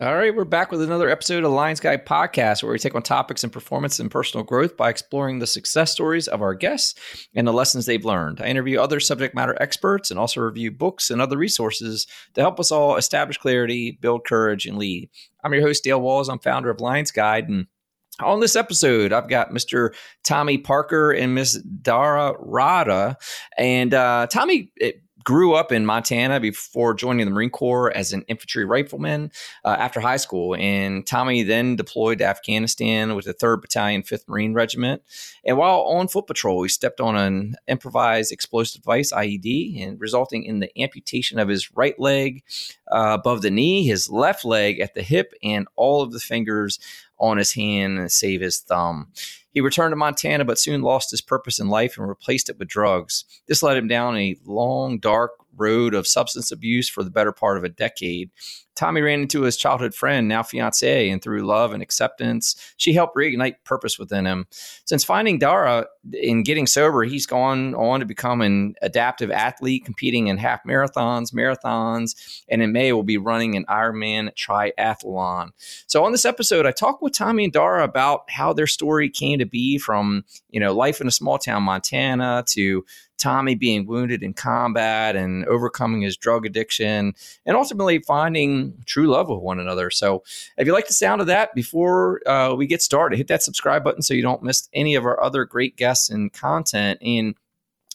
All right, we're back with another episode of Lions Guide podcast where we take on topics in performance and personal growth by exploring the success stories of our guests and the lessons they've learned. I interview other subject matter experts and also review books and other resources to help us all establish clarity, build courage, and lead. I'm your host, Dale Walls. I'm founder of Lions Guide. And on this episode, I've got Mr. Tommy Parker and Miss Dara Rada. And uh, Tommy, it, grew up in Montana before joining the Marine Corps as an infantry rifleman uh, after high school. And Tommy then deployed to Afghanistan with the 3rd Battalion, 5th Marine Regiment. And while on foot patrol, he stepped on an improvised explosive device, IED, and resulting in the amputation of his right leg uh, above the knee, his left leg at the hip, and all of the fingers on his hand, and save his thumb. He returned to Montana, but soon lost his purpose in life and replaced it with drugs. This led him down a long, dark road of substance abuse for the better part of a decade. Tommy ran into his childhood friend, now fiance, and through love and acceptance, she helped reignite purpose within him. Since finding Dara and getting sober, he's gone on to become an adaptive athlete, competing in half marathons, marathons, and in May will be running an Ironman triathlon. So on this episode, I talk with Tommy and Dara about how their story came to be from you know life in a small town Montana to Tommy being wounded in combat and overcoming his drug addiction and ultimately finding true love with one another. So, if you like the sound of that, before uh, we get started, hit that subscribe button so you don't miss any of our other great guests and content. And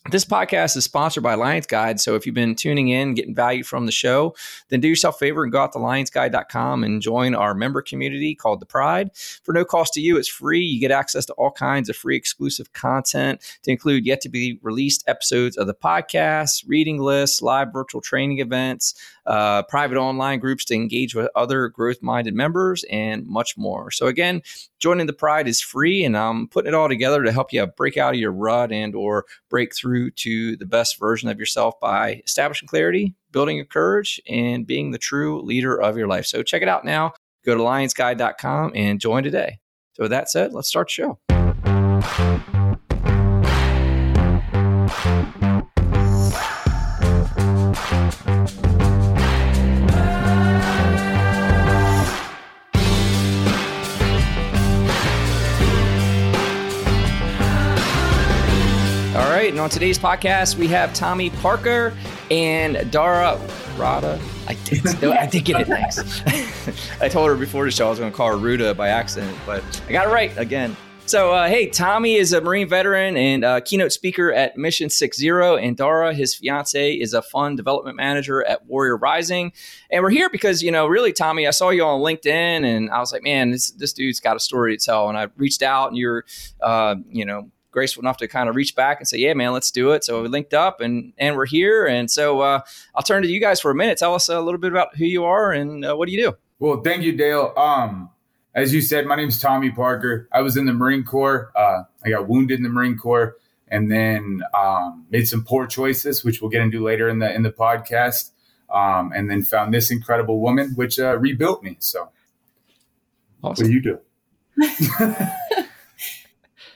this podcast is sponsored by Lions Guide. So if you've been tuning in, getting value from the show, then do yourself a favor and go out to lionsguide.com and join our member community called The Pride. For no cost to you, it's free. You get access to all kinds of free exclusive content to include yet to be released episodes of the podcast, reading lists, live virtual training events, uh, private online groups to engage with other growth minded members, and much more. So again, joining the Pride is free, and I'm putting it all together to help you break out of your rut and or break through to the best version of yourself by establishing clarity, building your courage, and being the true leader of your life. So check it out now. Go to lionsguide.com and join today. So with that said, let's start the show. On today's podcast, we have Tommy Parker and Dara Rada. I did, I did get it nice. I told her before the show I was going to call her Ruda by accident, but I got it right again. So, uh, hey, Tommy is a Marine veteran and uh, keynote speaker at Mission 60, and Dara, his fiance, is a fund development manager at Warrior Rising. And we're here because, you know, really, Tommy, I saw you on LinkedIn, and I was like, man, this this dude's got a story to tell. And I reached out, and you're, uh, you know, graceful enough to kind of reach back and say, "Yeah, man, let's do it." So we linked up, and and we're here. And so uh, I'll turn to you guys for a minute. Tell us a little bit about who you are and uh, what do you do. Well, thank you, Dale. Um, as you said, my name is Tommy Parker. I was in the Marine Corps. Uh, I got wounded in the Marine Corps, and then um, made some poor choices, which we'll get into later in the in the podcast. Um, and then found this incredible woman, which uh, rebuilt me. So, awesome. what do you do?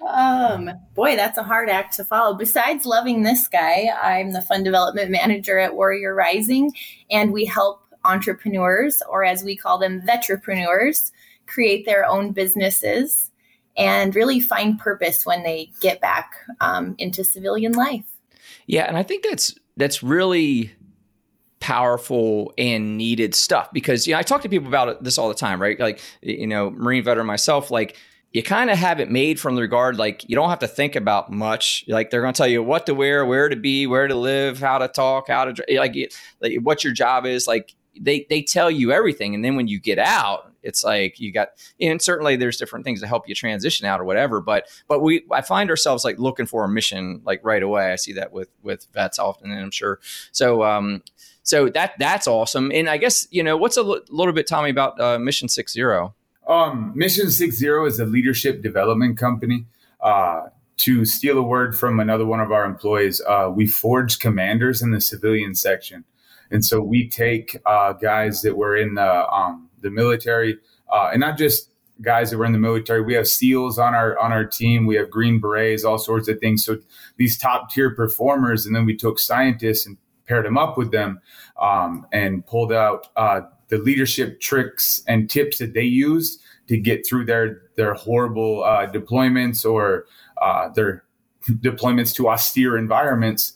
Um, boy, that's a hard act to follow. Besides loving this guy, I'm the fund development manager at Warrior Rising, and we help entrepreneurs, or as we call them, vetrepreneurs, create their own businesses and really find purpose when they get back um, into civilian life. Yeah, and I think that's that's really powerful and needed stuff because you know I talk to people about this all the time, right? Like you know, Marine veteran myself, like you kind of have it made from the regard like you don't have to think about much. Like they're going to tell you what to wear, where to be, where to live, how to talk, how to like, like what your job is. Like they they tell you everything, and then when you get out, it's like you got. And certainly there's different things to help you transition out or whatever. But but we I find ourselves like looking for a mission like right away. I see that with with vets often, and I'm sure so. um so that that's awesome. And I guess you know what's a l- little bit, Tommy, about uh, Mission Six Zero. Um, Mission Six Zero is a leadership development company. Uh, to steal a word from another one of our employees, uh, we forge commanders in the civilian section, and so we take uh, guys that were in the um, the military, uh, and not just guys that were in the military. We have SEALs on our on our team. We have Green Berets, all sorts of things. So these top tier performers, and then we took scientists and paired them up with them um, and pulled out uh, the leadership tricks and tips that they used to get through their their horrible uh, deployments or uh, their deployments to austere environments,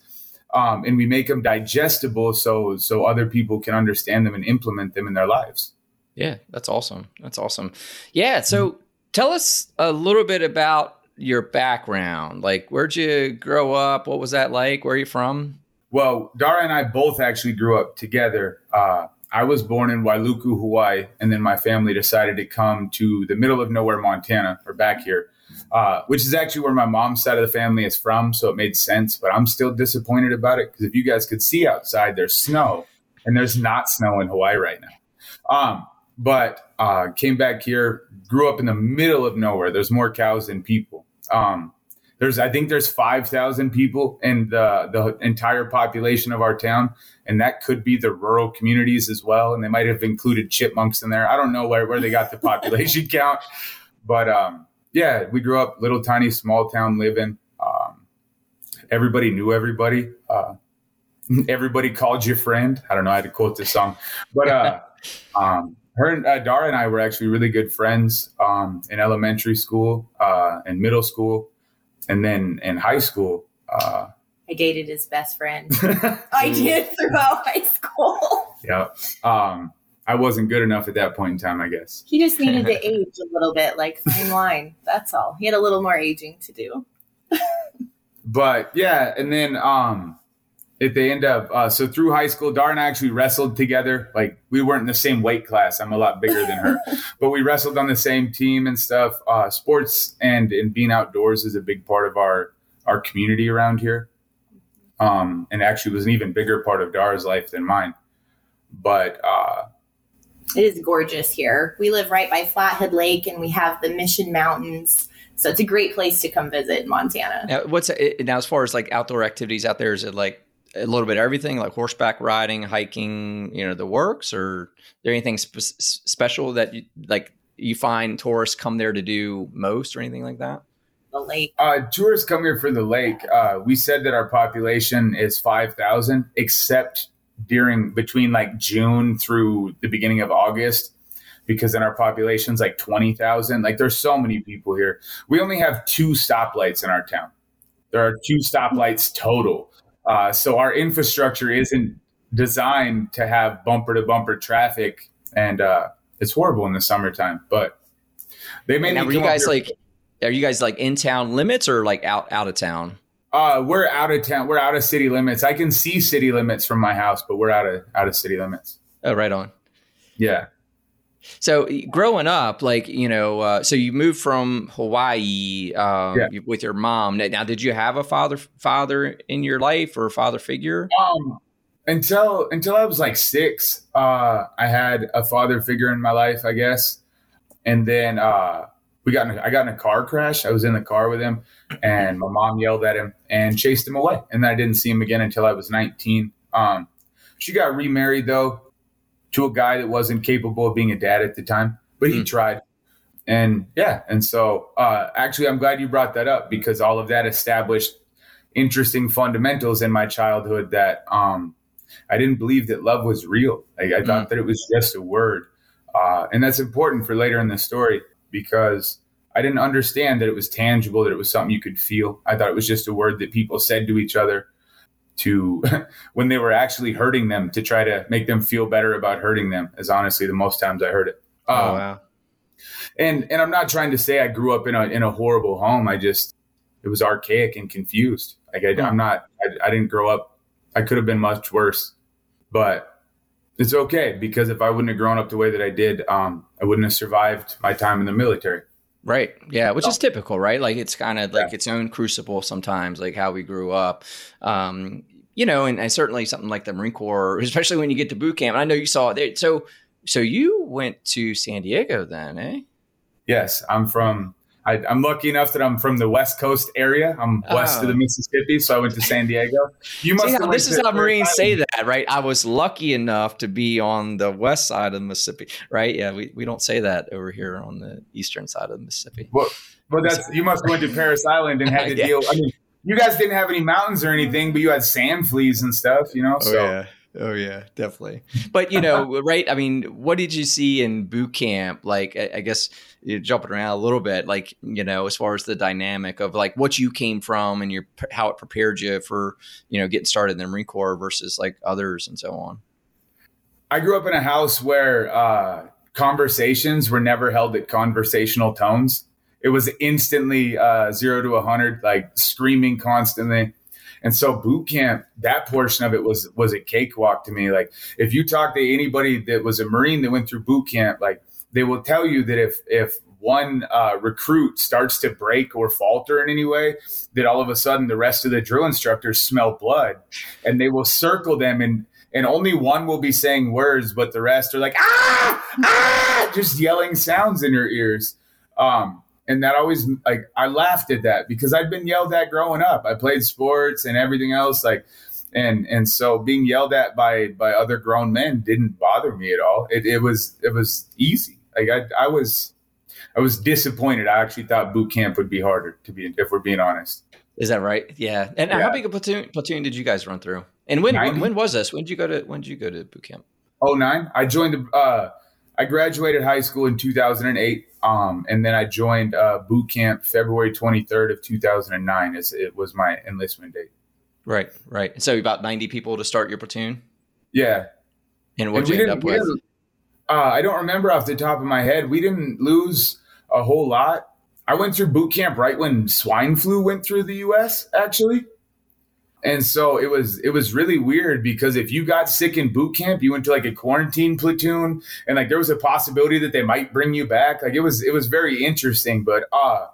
um, and we make them digestible so so other people can understand them and implement them in their lives. Yeah, that's awesome. That's awesome. Yeah, so tell us a little bit about your background. Like, where'd you grow up? What was that like? Where are you from? Well, Dara and I both actually grew up together. Uh, I was born in Wailuku, Hawaii, and then my family decided to come to the middle of nowhere, Montana, or back here, uh, which is actually where my mom's side of the family is from. So it made sense, but I'm still disappointed about it because if you guys could see outside, there's snow, and there's not snow in Hawaii right now. Um, but uh, came back here, grew up in the middle of nowhere. There's more cows than people. Um, there's I think there's five thousand people in the the entire population of our town, and that could be the rural communities as well. And they might have included chipmunks in there. I don't know where where they got the population count, but um, yeah, we grew up little tiny small town living. Um, everybody knew everybody. Uh, everybody called you friend. I don't know how to quote this song, but uh, um, her and uh, Dara and I were actually really good friends um, in elementary school uh, and middle school and then in high school, uh, I dated his best friend. I did throughout high school. Yeah. Um, I wasn't good enough at that point in time, I guess. He just needed to age a little bit, like fine wine. That's all. He had a little more aging to do. but yeah, and then um, if they end up uh, so through high school, Dar and I actually wrestled together. Like we weren't in the same weight class. I'm a lot bigger than her, but we wrestled on the same team and stuff. Uh, sports and and being outdoors is a big part of our our community around here. Um, and actually was an even bigger part of Dara's life than mine. But uh, it is gorgeous here. We live right by Flathead Lake, and we have the Mission Mountains. So it's a great place to come visit in Montana. Now, what's now as far as like outdoor activities out there? Is it like a little bit of everything like horseback riding hiking you know the works or there anything spe- special that you like you find tourists come there to do most or anything like that the lake uh, tourists come here for the lake uh, we said that our population is 5000 except during between like june through the beginning of august because then our population's like 20000 like there's so many people here we only have two stoplights in our town there are two stoplights total uh, so our infrastructure isn't designed to have bumper to bumper traffic, and uh, it's horrible in the summertime. But they made. Now, were you guys like? Are you guys like in town limits or like out out of town? Uh, we're out of town. We're out of city limits. I can see city limits from my house, but we're out of out of city limits. Oh, right on. Yeah. So growing up, like you know, uh, so you moved from Hawaii um, yeah. with your mom. Now, did you have a father father in your life or a father figure? Um, until until I was like six, uh, I had a father figure in my life, I guess. And then uh, we got in a, I got in a car crash. I was in the car with him, and my mom yelled at him and chased him away. And I didn't see him again until I was nineteen. Um, she got remarried though to a guy that wasn't capable of being a dad at the time, but he mm. tried. And yeah, and so uh, actually, I'm glad you brought that up because all of that established interesting fundamentals in my childhood that um, I didn't believe that love was real. I, I mm. thought that it was just a word, uh, and that's important for later in the story because I didn't understand that it was tangible, that it was something you could feel. I thought it was just a word that people said to each other to when they were actually hurting them to try to make them feel better about hurting them is honestly the most times I heard it. Oh um, wow. And and I'm not trying to say I grew up in a in a horrible home. I just it was archaic and confused. Like I, am not I, I didn't grow up. I could have been much worse, but it's okay because if I wouldn't have grown up the way that I did, um, I wouldn't have survived my time in the military. Right. Yeah, which is typical, right? Like it's kind of like yeah. its own crucible sometimes, like how we grew up. Um, you know, and, and, certainly something like the Marine Corps, especially when you get to boot camp. I know you saw it there. So, so you went to San Diego then, eh? Yes, I'm from I, am lucky enough that I'm from the West Coast area. I'm west oh. of the oh. Mississippi, so I went to San Diego. You must. See, this is how Marines say that, right? I was lucky enough to be on the west side of the Mississippi, right? Yeah, we, we don't say that over here on the eastern side of the Mississippi. Well, but that's you must have went to Parris Island and had to yeah. deal. I mean, you guys didn't have any mountains or anything, but you had sand fleas and stuff, you know. Oh, so. yeah. Oh yeah, definitely. But you know, right? I mean, what did you see in boot camp? Like, I, I, guess you're jumping around a little bit. Like, you know, as far as the dynamic of like what you came from and your how it prepared you for you know getting started in the Marine Corps versus like others and so on. I grew up in a house where uh, conversations were never held at conversational tones. It was instantly uh, zero to a hundred, like screaming constantly and so boot camp, that portion of it was was a cakewalk to me. Like if you talk to anybody that was a Marine that went through boot camp, like they will tell you that if if one uh, recruit starts to break or falter in any way, that all of a sudden the rest of the drill instructors smell blood, and they will circle them and and only one will be saying words, but the rest are like ah ah, just yelling sounds in your ears. Um, and that always like I laughed at that because I'd been yelled at growing up. I played sports and everything else like and and so being yelled at by by other grown men didn't bother me at all. It, it was it was easy. Like I I was I was disappointed. I actually thought boot camp would be harder to be if we're being honest. Is that right? Yeah. And yeah. how big a platoon platoon did you guys run through? And when when, when was this? When did you go to when did you go to boot camp? Oh nine. I joined the uh I graduated high school in 2008, um, and then I joined uh, boot camp February 23rd of 2009. As it was my enlistment date. Right, right. So about 90 people to start your platoon. Yeah. And what you end up with? Uh, I don't remember off the top of my head. We didn't lose a whole lot. I went through boot camp right when swine flu went through the U.S. Actually, and so it was it was really weird because if you got sick in boot camp, you went to like a quarantine platoon and like there was a possibility that they might bring you back. Like it was it was very interesting. But uh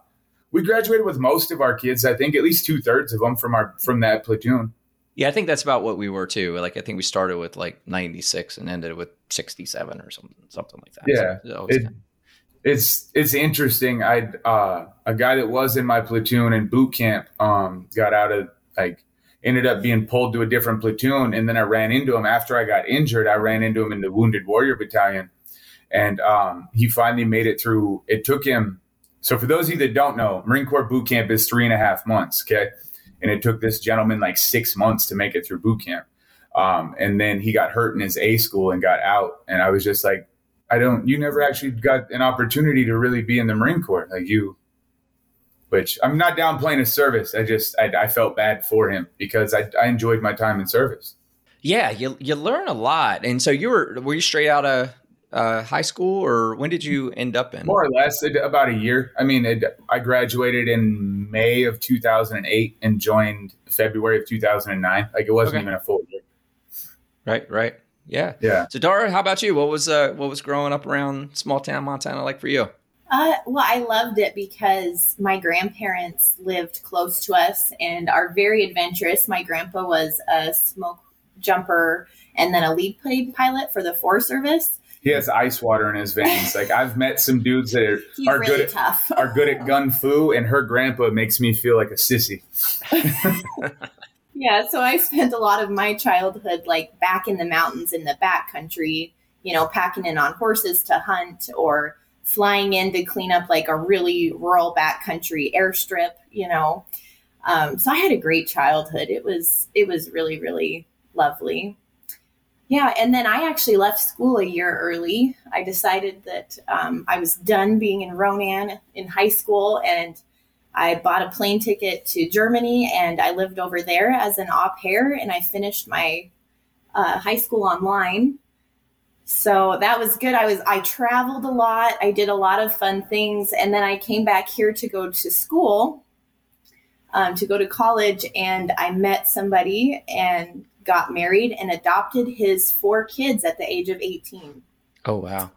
we graduated with most of our kids, I think at least two thirds of them from our from that platoon. Yeah, I think that's about what we were too. Like I think we started with like ninety six and ended with sixty seven or something something like that. Yeah. So it, it's it's interesting. I uh a guy that was in my platoon in boot camp um got out of like ended up being pulled to a different platoon. And then I ran into him after I got injured. I ran into him in the Wounded Warrior Battalion. And um, he finally made it through. It took him. So, for those of you that don't know, Marine Corps boot camp is three and a half months. Okay. And it took this gentleman like six months to make it through boot camp. Um, and then he got hurt in his A school and got out. And I was just like, I don't, you never actually got an opportunity to really be in the Marine Corps. Like you, which I'm not downplaying his service. I just I, I felt bad for him because I, I enjoyed my time in service. Yeah, you you learn a lot, and so you were were you straight out of uh, high school, or when did you end up in? More or less, it, about a year. I mean, it, I graduated in May of 2008 and joined February of 2009. Like it wasn't okay. even a full year. Right, right, yeah, yeah. So Dara, how about you? What was uh, what was growing up around small town Montana like for you? Uh, well, I loved it because my grandparents lived close to us and are very adventurous. My grandpa was a smoke jumper and then a lead plane pilot for the Forest Service. He has ice water in his veins. like I've met some dudes that are, are really good tough. at, are good at gun fu, and her grandpa makes me feel like a sissy. yeah, so I spent a lot of my childhood like back in the mountains in the back country, you know, packing in on horses to hunt or flying in to clean up like a really rural backcountry airstrip, you know. Um, so I had a great childhood. It was it was really really lovely. Yeah, and then I actually left school a year early. I decided that um, I was done being in Ronan in high school, and I bought a plane ticket to Germany, and I lived over there as an au pair, and I finished my uh, high school online so that was good. I was I traveled a lot. I did a lot of fun things, and then I came back here to go to school, um, to go to college, and I met somebody and got married and adopted his four kids at the age of eighteen. Oh wow!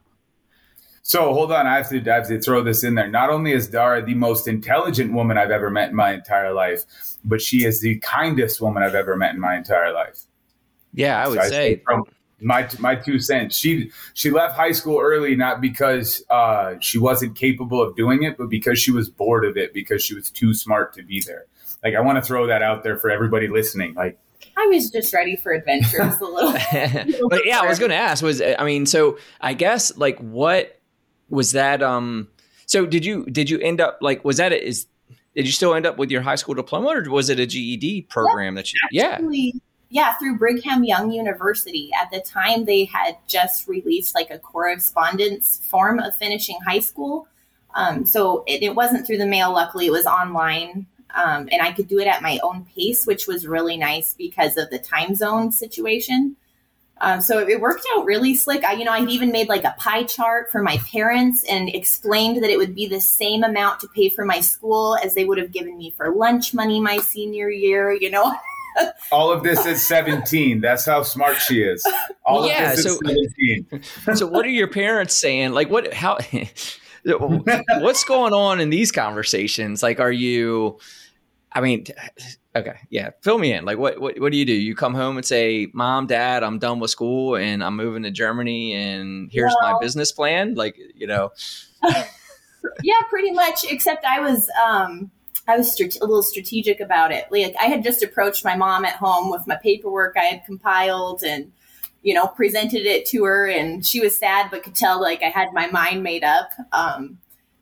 So hold on, I have to I have to throw this in there. Not only is Dara the most intelligent woman I've ever met in my entire life, but she is the kindest woman I've ever met in my entire life. Yeah, I would so say. I from, my my two cents. She she left high school early not because uh, she wasn't capable of doing it, but because she was bored of it because she was too smart to be there. Like I want to throw that out there for everybody listening. Like I was just ready for adventures a little. but yeah, I was going to ask was I mean, so I guess like what was that? Um, so did you did you end up like was that a, is did you still end up with your high school diploma or was it a GED program that you? Actually, yeah yeah, through Brigham Young University. At the time, they had just released like a correspondence form of finishing high school. Um, so it, it, wasn't through the mail, luckily, it was online. Um, and I could do it at my own pace, which was really nice because of the time zone situation. Um, so it worked out really slick. I, you know, I even made like a pie chart for my parents and explained that it would be the same amount to pay for my school as they would have given me for lunch money my senior year. You know, all of this at 17. That's how smart she is. All yeah, of this so, at 17. so what are your parents saying? Like what how what's going on in these conversations? Like are you I mean okay, yeah. Fill me in. Like what what what do you do? You come home and say, "Mom, Dad, I'm done with school and I'm moving to Germany and here's well, my business plan." Like, you know. yeah, pretty much except I was um I was strate- a little strategic about it. Like I had just approached my mom at home with my paperwork I had compiled and you know presented it to her, and she was sad but could tell like I had my mind made up. Um,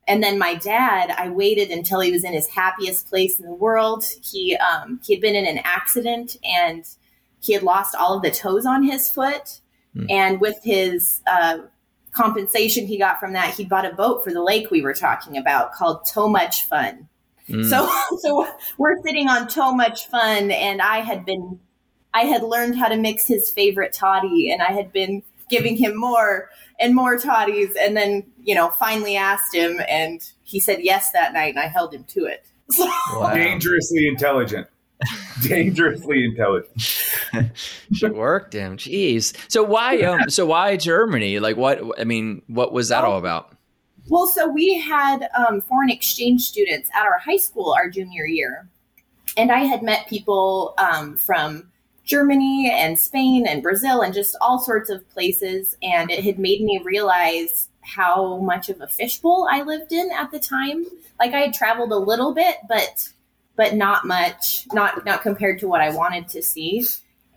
and then my dad, I waited until he was in his happiest place in the world. He um, he had been in an accident and he had lost all of the toes on his foot, mm. and with his uh, compensation he got from that, he bought a boat for the lake we were talking about called Toe Much Fun Mm. So so we're sitting on so much fun and I had been I had learned how to mix his favorite toddy and I had been giving him more and more toddies and then, you know, finally asked him and he said yes that night and I held him to it. So. Wow. Dangerously intelligent. Dangerously intelligent. she worked him. Jeez. So why um so why Germany? Like what I mean, what was that all about? Well, so we had um, foreign exchange students at our high school our junior year. And I had met people um, from Germany and Spain and Brazil and just all sorts of places. And it had made me realize how much of a fishbowl I lived in at the time. Like I had traveled a little bit, but but not much, not not compared to what I wanted to see.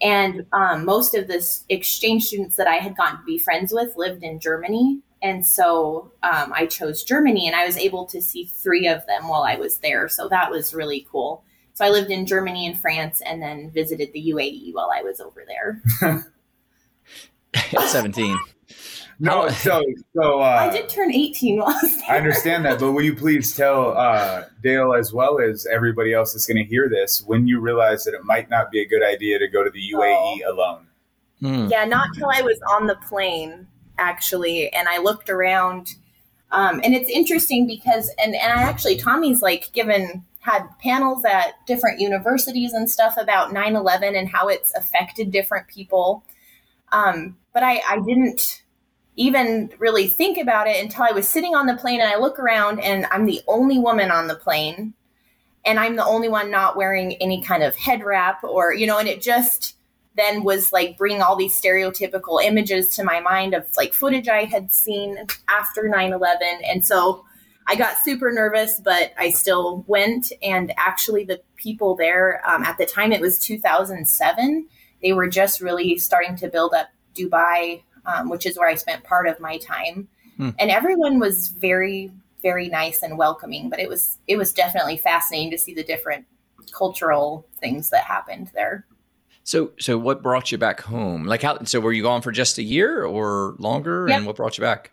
And um, most of the exchange students that I had gotten to be friends with lived in Germany. And so um, I chose Germany and I was able to see three of them while I was there. So that was really cool. So I lived in Germany and France and then visited the UAE while I was over there. 17. No, so so uh, I did turn 18 while I, I understand that, but will you please tell uh, Dale as well as everybody else that's going to hear this when you realize that it might not be a good idea to go to the UAE oh. alone? Hmm. Yeah, not till I was on the plane actually, and I looked around. Um, and it's interesting because, and, and I actually, Tommy's like given, had panels at different universities and stuff about 9 11 and how it's affected different people. Um, but I, I didn't even really think about it until I was sitting on the plane and I look around and I'm the only woman on the plane and I'm the only one not wearing any kind of head wrap or, you know, and it just, then was like bringing all these stereotypical images to my mind of like footage I had seen after 9 11. And so I got super nervous, but I still went. And actually, the people there um, at the time, it was 2007, they were just really starting to build up Dubai, um, which is where I spent part of my time. Hmm. And everyone was very, very nice and welcoming, but it was it was definitely fascinating to see the different cultural things that happened there. So, so what brought you back home? Like how? So, were you gone for just a year or longer? Yep. And what brought you back?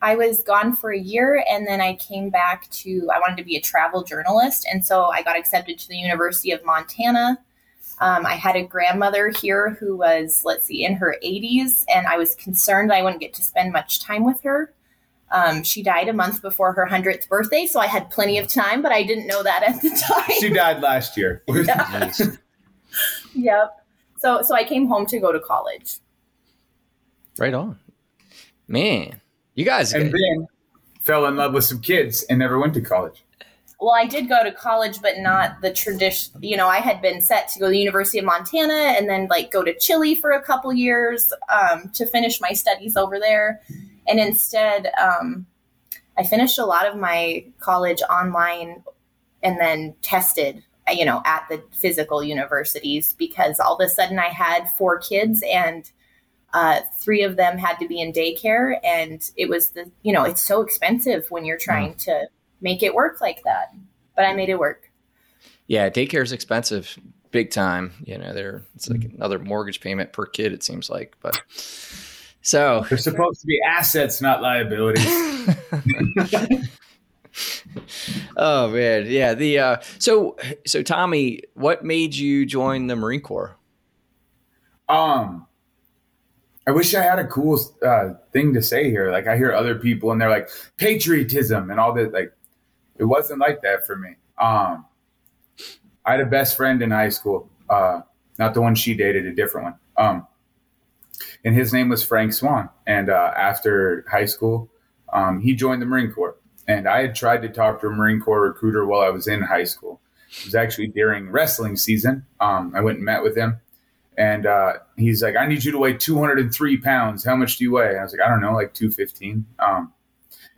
I was gone for a year, and then I came back to. I wanted to be a travel journalist, and so I got accepted to the University of Montana. Um, I had a grandmother here who was, let's see, in her 80s, and I was concerned I wouldn't get to spend much time with her. Um, she died a month before her 100th birthday, so I had plenty of time, but I didn't know that at the time. She died last year. Yeah. yep. So so I came home to go to college. Right on. Man, you guys And then fell in love with some kids and never went to college. Well, I did go to college, but not the tradition. You know, I had been set to go to the University of Montana and then like go to Chile for a couple years um, to finish my studies over there. And instead, um, I finished a lot of my college online and then tested Uh, you know, at the physical universities because all of a sudden I had four kids and uh, three of them had to be in daycare. And it was the, you know, it's so expensive when you're hmm. trying to make it work like that. But I made it work. Yeah, daycare is expensive. big time. You know, they're it's like hmm. another mortgage payment per kid. It seems like, but so they're supposed to be assets, not liabilities. oh man, yeah. The uh, so so Tommy, what made you join the Marine Corps? Um, I wish I had a cool uh, thing to say here. Like I hear other people and they're like patriotism and all that. Like it wasn't like that for me. Um, I had a best friend in high school, uh, not the one she dated, a different one. Um, and his name was Frank Swan. And uh, after high school, um, he joined the Marine Corps. And I had tried to talk to a Marine Corps recruiter while I was in high school. It was actually during wrestling season. Um, I went and met with him. And uh, he's like, I need you to weigh 203 pounds. How much do you weigh? And I was like, I don't know, like 215. Um,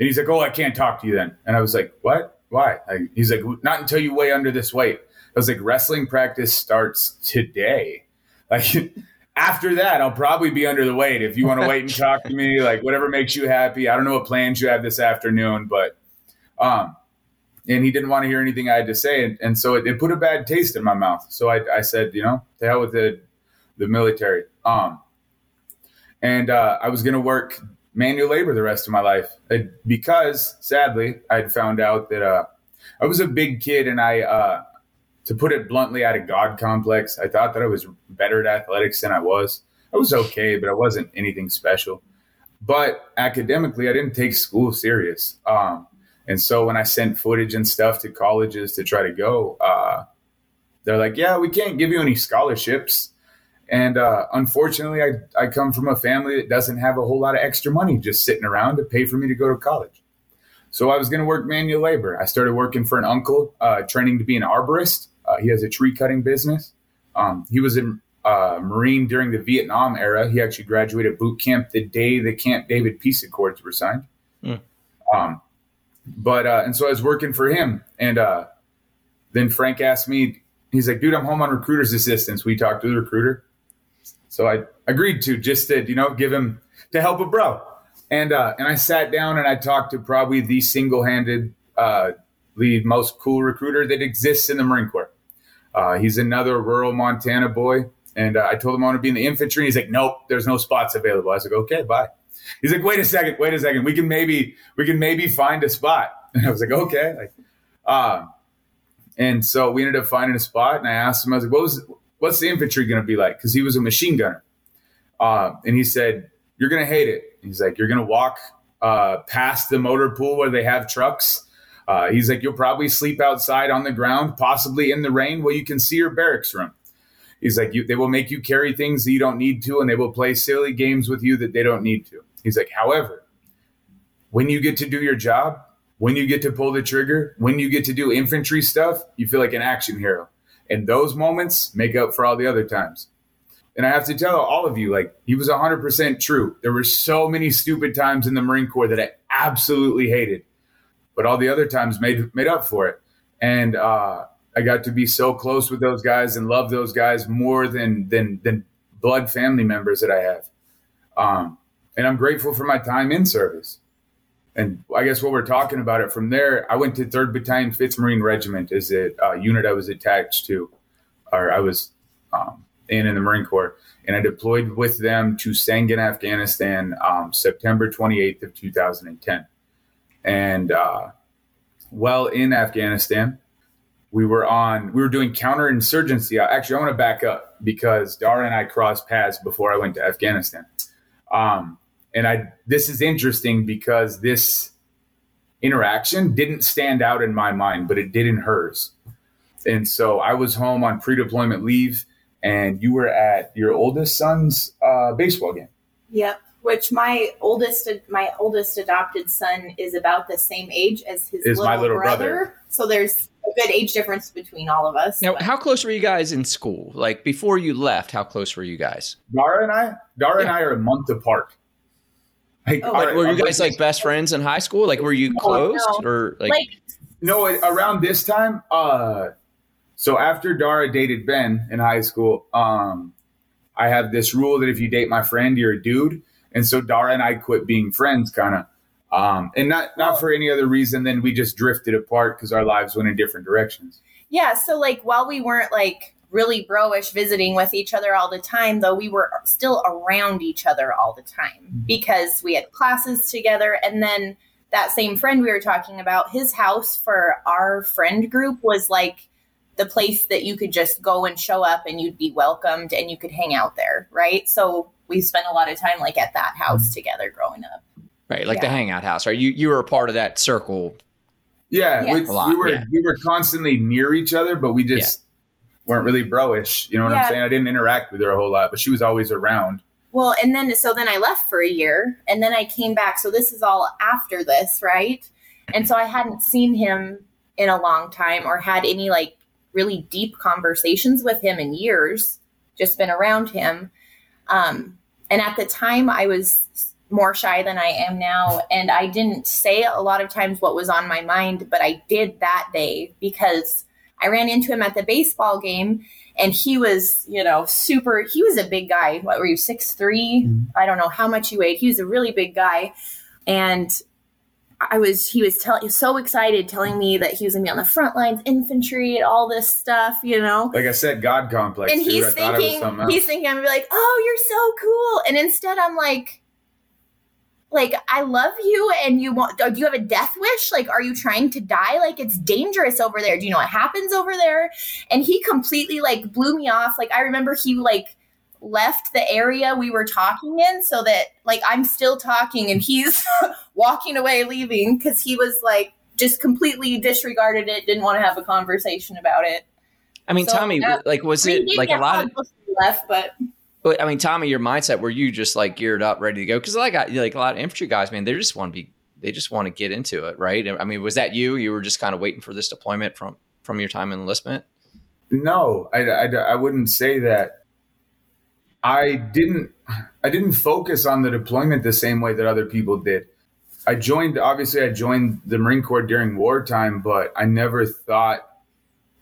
and he's like, Oh, I can't talk to you then. And I was like, What? Why? Like, he's like, Not until you weigh under this weight. I was like, Wrestling practice starts today. Like, after that, I'll probably be under the weight. If you want to wait and talk to me, like whatever makes you happy. I don't know what plans you have this afternoon, but um, and he didn't want to hear anything I had to say, and, and so it, it, put a bad taste in my mouth. So I, I said, you know, to hell with the the military. Um, and uh, I was going to work manual labor the rest of my life because, sadly, I'd found out that uh, I was a big kid, and I, uh, to put it bluntly, I had a God complex. I thought that I was better at athletics than I was. I was okay, but I wasn't anything special. But academically, I didn't take school serious. Um, and so when I sent footage and stuff to colleges to try to go, uh, they're like, yeah, we can't give you any scholarships. And uh, unfortunately, I, I come from a family that doesn't have a whole lot of extra money just sitting around to pay for me to go to college. So I was going to work manual labor. I started working for an uncle, uh, training to be an arborist. Uh, he has a tree cutting business. Um, he was a uh, Marine during the Vietnam era. He actually graduated boot camp the day the Camp David peace accords were signed. Mm. Um, but uh, and so I was working for him, and uh, then Frank asked me, he's like, "Dude, I'm home on recruiter's assistance. We talked to the recruiter." So I agreed to just to you know give him to help a bro, and uh, and I sat down and I talked to probably the single handed, uh, the most cool recruiter that exists in the Marine Corps. Uh, he's another rural Montana boy, and uh, I told him I want to be in the infantry. He's like, "Nope, there's no spots available." I was like, "Okay, bye." He's like, wait a second, wait a second. We can maybe we can maybe find a spot. And I was like, okay. Like, uh, and so we ended up finding a spot. And I asked him, I was like, what was what's the infantry going to be like? Because he was a machine gunner. Uh, and he said, you're going to hate it. He's like, you're going to walk uh, past the motor pool where they have trucks. Uh, he's like, you'll probably sleep outside on the ground, possibly in the rain, where you can see your barracks room. He's like, you, they will make you carry things that you don't need to, and they will play silly games with you that they don't need to. He's like, however, when you get to do your job, when you get to pull the trigger, when you get to do infantry stuff, you feel like an action hero. And those moments make up for all the other times. And I have to tell all of you, like, he was 100% true. There were so many stupid times in the Marine Corps that I absolutely hated, but all the other times made, made up for it. And uh, I got to be so close with those guys and love those guys more than, than, than blood family members that I have. Um, and I'm grateful for my time in service. And I guess what we're talking about it from there, I went to 3rd Battalion, 5th Marine Regiment as a uh, unit I was attached to, or I was um, in in the Marine Corps. And I deployed with them to Sangin, Afghanistan, um, September 28th of 2010. And uh, while in Afghanistan, we were on, we were doing counterinsurgency. Actually, I want to back up because Dara and I crossed paths before I went to Afghanistan. Um, and I this is interesting because this interaction didn't stand out in my mind, but it did in hers. And so I was home on pre-deployment leave, and you were at your oldest son's uh, baseball game. Yep. Which my oldest my oldest adopted son is about the same age as his is little, my little brother. brother. So there's a good age difference between all of us. Now, but. how close were you guys in school? Like before you left, how close were you guys? Dara and I, Dara yeah. and I are a month apart. Like, oh, like were you guys like best friends in high school? Like, were you close no. or like? like no, around this time. Uh, so after Dara dated Ben in high school, um, I have this rule that if you date my friend, you're a dude. And so Dara and I quit being friends, kind of. Um, and not not for any other reason than we just drifted apart because our lives went in different directions. Yeah. So like while we weren't like really broish visiting with each other all the time, though we were still around each other all the time mm-hmm. because we had classes together. And then that same friend we were talking about, his house for our friend group was like the place that you could just go and show up and you'd be welcomed and you could hang out there, right? So we spent a lot of time like at that house mm-hmm. together growing up. Right, like yeah. the hangout house. Right, you you were a part of that circle. Yeah, yes. we, we, were yeah. we were constantly near each other, but we just yeah. weren't really broish. You know what I'm saying? I didn't interact with her a whole lot, but she was always around. Well, and then so then I left for a year and then I came back. So this is all after this, right? And so I hadn't seen him in a long time or had any like really deep conversations with him in years, just been around him. Um, and at the time, I was more shy than I am now. And I didn't say a lot of times what was on my mind, but I did that day because I ran into him at the baseball game and he was, you know, super. He was a big guy. What were you, six mm-hmm. I don't know how much he weighed. He was a really big guy, and I was. He was telling, so excited, telling me that he was gonna be on the front lines, infantry, and all this stuff. You know, like I said, God complex. And he's thinking, he's thinking, I'm gonna be like, oh, you're so cool, and instead, I'm like like i love you and you want do you have a death wish? Like are you trying to die? Like it's dangerous over there. Do you know what happens over there? And he completely like blew me off. Like i remember he like left the area we were talking in so that like i'm still talking and he's walking away leaving because he was like just completely disregarded it didn't want to have a conversation about it. I mean so, tommy that, like was it like a lot of left but I mean, Tommy, your mindset were you just like geared up, ready to go? Because like, I, like a lot of infantry guys, man, they just want to be, they just want to get into it, right? I mean, was that you? You were just kind of waiting for this deployment from from your time in enlistment. No, I, I, I wouldn't say that. I didn't I didn't focus on the deployment the same way that other people did. I joined obviously I joined the Marine Corps during wartime, but I never thought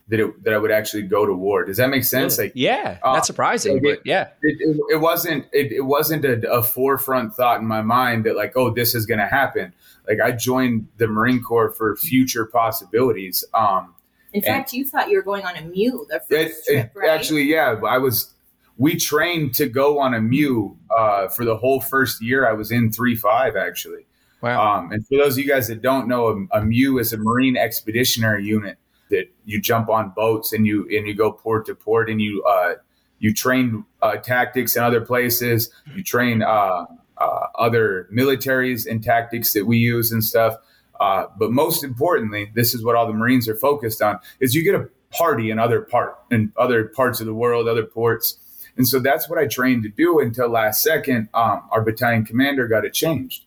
that it, that I would actually go to war. Does that make sense? Like, yeah, uh, that's surprising, like but yeah, it, it, it wasn't it, it wasn't a, a, forefront thought in my mind that like, oh, this is going to happen. Like, I joined the Marine Corps for future possibilities. Um, in fact, you thought you were going on a MEU the first trip, right? Actually, yeah, I was. We trained to go on a MEU uh, for the whole first year. I was in three five actually. Wow. Um, and for those of you guys that don't know, a, a MEU is a Marine Expeditionary Unit that you jump on boats and you and you go port to port and you uh, you train uh, tactics in other places. You train uh, uh other militaries and tactics that we use and stuff. Uh, but most importantly, this is what all the Marines are focused on: is you get a party in other part in other parts of the world, other ports. And so that's what I trained to do until last second. Um, our battalion commander got it changed.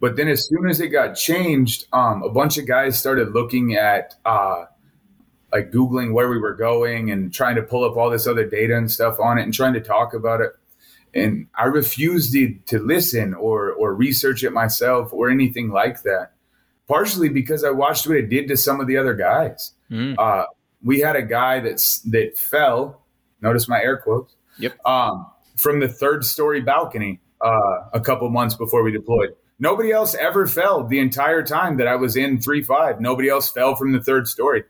But then, as soon as it got changed, um, a bunch of guys started looking at uh, like googling where we were going and trying to pull up all this other data and stuff on it and trying to talk about it. And i refused to, to listen or or research it myself or anything like that partially because i watched what it did to some of the other guys. Mm. uh, we had a guy that's that fell notice my air quotes yep. um, from the third story balcony uh, a couple months before we deployed. Nobody else ever fell the entire time that i was in 3-5 nobody else fell from the third story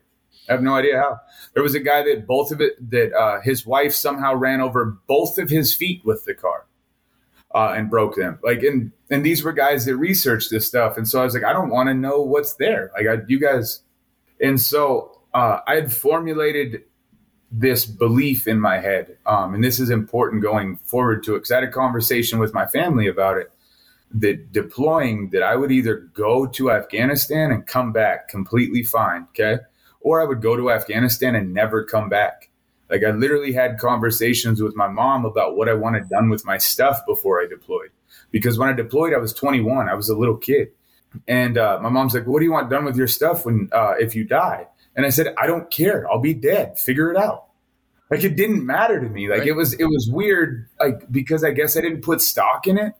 I have no idea how. There was a guy that both of it that uh, his wife somehow ran over both of his feet with the car uh, and broke them. Like and and these were guys that researched this stuff, and so I was like, I don't want to know what's there. Like I, you guys, and so uh, I had formulated this belief in my head, um, and this is important going forward to because I had a conversation with my family about it. That deploying, that I would either go to Afghanistan and come back completely fine, okay or I would go to Afghanistan and never come back. Like I literally had conversations with my mom about what I wanted done with my stuff before I deployed. Because when I deployed, I was 21. I was a little kid, and uh, my mom's like, "What do you want done with your stuff when uh, if you die?" And I said, "I don't care. I'll be dead. Figure it out." Like it didn't matter to me. Like right. it was it was weird. Like because I guess I didn't put stock in it.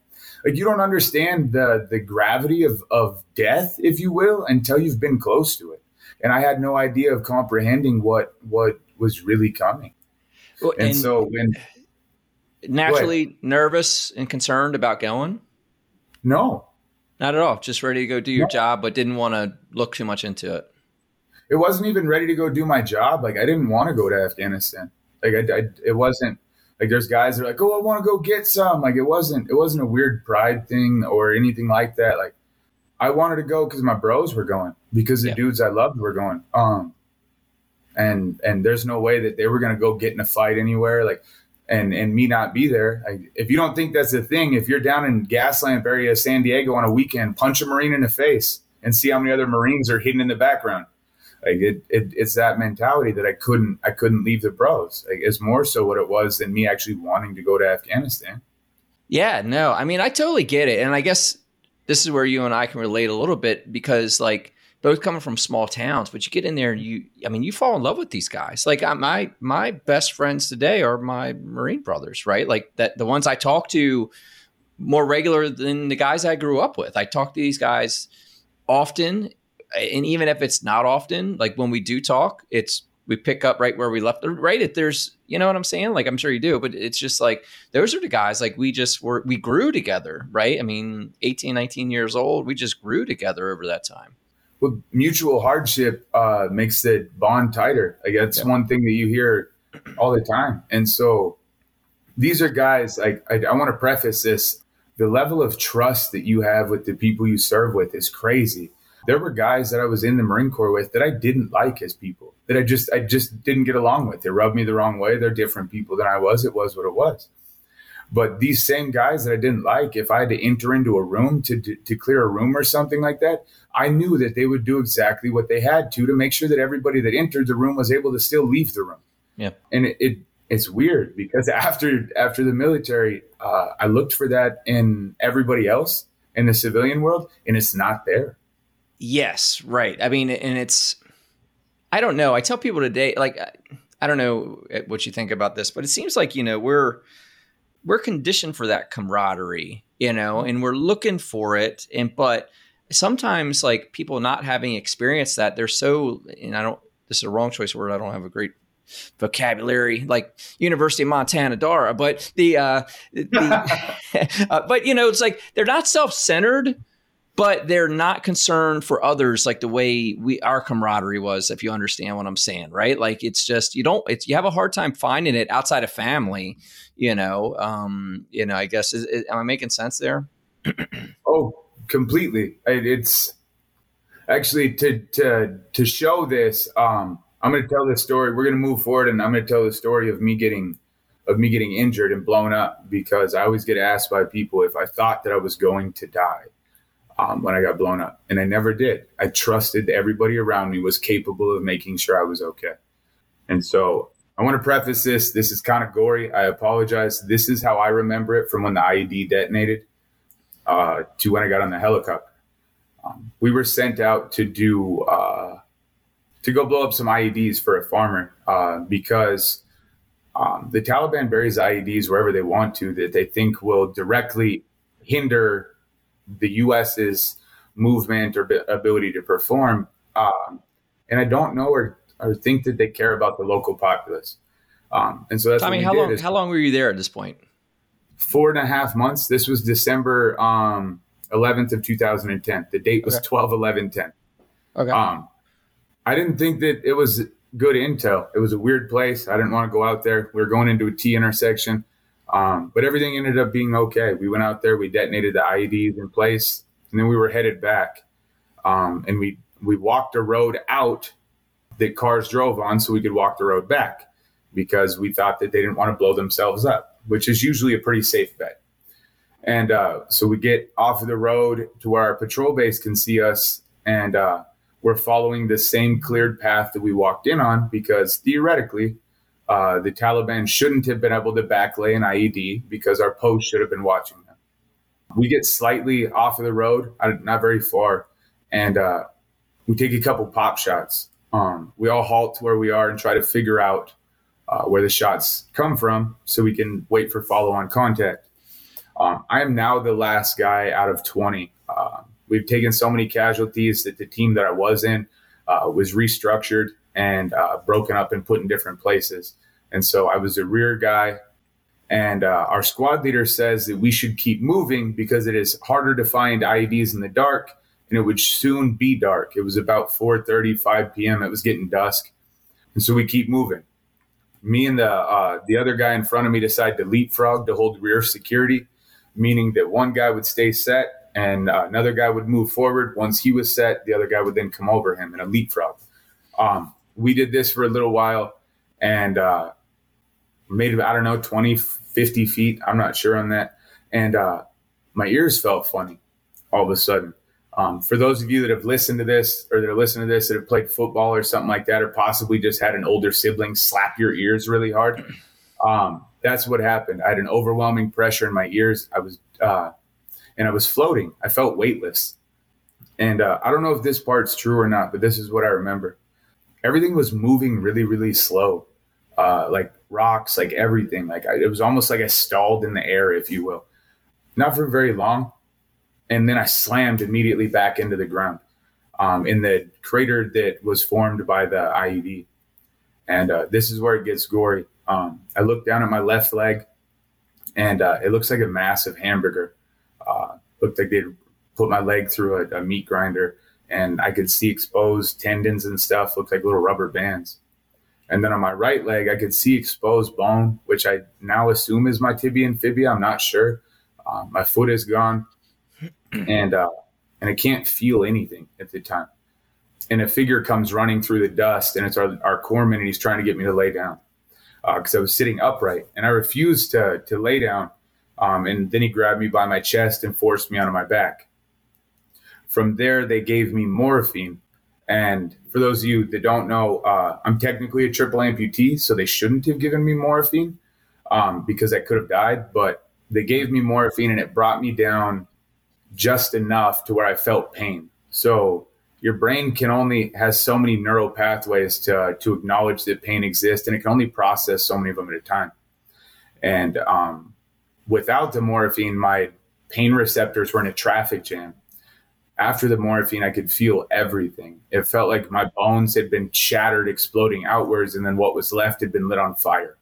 Like you don't understand the the gravity of of death, if you will, until you've been close to it and I had no idea of comprehending what what was really coming. Well, and, and, so when naturally nervous and concerned about going, no, not at all. Just ready to go do your no. job, but didn't want to look too much into it. It wasn't even ready to go do my job. Like I didn't want to go to Afghanistan. Like I, I, it wasn't like there's guys that are like, oh, I want to go get some. Like it wasn't it wasn't a weird pride thing or anything like that. Like I wanted to go because my bros were going because the yeah. dudes I loved were going. Um, and and there's no way that they were gonna go get in a fight anywhere. Like and and me not be there. Like, if you don't think that's a thing, if you're down in Gaslamp area, San Diego on a weekend, punch a Marine in the face and see how many other Marines are hidden in the background. Like it, it, it's that mentality that I couldn't I couldn't leave the bros. Like it's more so what it was than me actually wanting to go to Afghanistan. Yeah, no, I mean I totally get it, and I guess this is where you and I can relate a little bit because like both coming from small towns, but you get in there and you, I mean, you fall in love with these guys. Like I, my my best friends today are my Marine brothers, right? Like that the ones I talk to more regular than the guys I grew up with. I talk to these guys often and even if it's not often, like when we do talk, it's we pick up right where we left right if there's you know what i'm saying? Like i'm sure you do but it's just like those are the guys like we just were we grew together right? I mean 18 19 years old we just grew together over that time. Well mutual hardship uh, makes the bond tighter. Like that's yeah. one thing that you hear all the time. And so these are guys like I, I want to preface this. The level of trust that you have with the people you serve with is crazy. There were guys that I was in the Marine Corps with that I didn't like as people, that I just I just didn't get along with. They rubbed me the wrong way. They're different people than I was. It was what it was. But these same guys that I didn't like, if I had to enter into a room to, to, to clear a room or something like that, I knew that they would do exactly what they had to to make sure that everybody that entered the room was able to still leave the room. Yeah, and it, it it's weird because after after the military, uh, I looked for that in everybody else in the civilian world, and it's not there. Yes, right. I mean, and it's, I don't know. I tell people today, like, I don't know what you think about this, but it seems like, you know, we're, we're conditioned for that camaraderie, you know, and we're looking for it. And, but sometimes like people not having experienced that, they're so, and I don't, this is a wrong choice word. I don't have a great vocabulary like University of Montana Dara, but the, uh, the uh, but you know, it's like they're not self centered but they're not concerned for others like the way we our camaraderie was if you understand what i'm saying right? Like it's just you don't it's you have a hard time finding it outside of family you know? Um you know i guess is, is, am i making sense there? Oh completely. It's actually to to to show this um i'm going to tell this story. We're going to move forward and i'm going to tell the story of me getting of me getting injured and blown up because i always get asked by people if i thought that i was going to die um, when I got blown up. And I never did. I trusted everybody around me was capable of making sure I was okay. And so I want to preface this. This is kind of gory. I apologize. This is how I remember it from when the IED detonated uh, to when I got on the helicopter. Um, we were sent out to do uh, to go blow up some IEDs for a farmer uh, because um, the Taliban buries IEDs wherever they want to that they think will directly hinder the U.S.'s movement or ability to perform. Um, and I don't know or, or think that they care about the local populace. Um, and so that's Tommy. how long? How long were you there at this point? Four and a half months. This was December um, 11th of 2010. The date was okay. 12 11 10. Okay. Um, I didn't think that it was good intel. It was a weird place. I didn't want to go out there. We were going into a T intersection. Um, but everything ended up being okay. We went out there, we detonated the IEDs in place, and then we were headed back. Um, and we we walked a road out that cars drove on, so we could walk the road back because we thought that they didn't want to blow themselves up, which is usually a pretty safe bet. And uh, so we get off of the road to where our patrol base can see us, and uh, we're following the same cleared path that we walked in on because theoretically uh, the Taliban shouldn't have been able to backlay an IED because our post should have been watching them. We get slightly off of the road, not very far, and uh, we take a couple pop shots. Um, we all halt where we are and try to figure out uh, where the shots come from so we can wait for follow on contact. Um, I am now the last guy out of 20. Uh, we've taken so many casualties that the team that I was in uh, was restructured and uh, broken up and put in different places. And so I was a rear guy. And uh, our squad leader says that we should keep moving because it is harder to find IEDs in the dark and it would soon be dark. It was about 4:30, 5 p.m. It was getting dusk. And so we keep moving. me and the uh, the other guy in front of me decided to leapfrog to hold rear security, meaning that one guy would stay set and uh, another guy would move forward. Once he was set, the other guy would then come over him in a leapfrog. Um, we did this for a little while and uh, made I don't know 20, 50 feet. I'm not sure on that, and uh, my ears felt funny all of a sudden. Um, for those of you that have listened to this or that are listening to this that have played football or something like that, or possibly just had an older sibling slap your ears really hard, um, that's what happened. I had an overwhelming pressure in my ears. I was, uh, and I was floating. I felt weightless. And uh, I don't know if this part's true or not, but this is what I remember. Everything was moving really, really slow, uh, like rocks, like everything. Like I, it was almost like I stalled in the air, if you will. Not for very long, and then I slammed immediately back into the ground um, in the crater that was formed by the IED. And uh, this is where it gets gory. Um, I look down at my left leg, and uh, it looks like a massive hamburger. Uh, looked like they put my leg through a, a, meat grinder, and I could see exposed tendons and stuff. Looked like little rubber bands. And then on my right leg, I could see exposed bone, which I now assume is my tibia and fibia. I'm not sure. Uh, my foot is gone and uh, and I can't feel anything at the time. And a figure comes running through the dust, and it's our our corpsman, and he's trying to get me to lay down because uh, I was sitting upright, and I refused to to lay down. Um, and then he grabbed me by my chest and forced me onto my back. From there, they gave me morphine. And for those of you that don't know, uh, I'm technically a triple amputee, so they shouldn't have given me morphine um, because I could have died. But they gave me morphine, and it brought me down just enough to where I felt pain. So your brain can only has so many neural pathways to to acknowledge that pain exists, and it can only process so many of them at a time. And um, without the morphine, my pain receptors were in a traffic jam. After the morphine, I could feel everything. It felt like my bones had been shattered, exploding outwards, and then what was left had been lit on fire.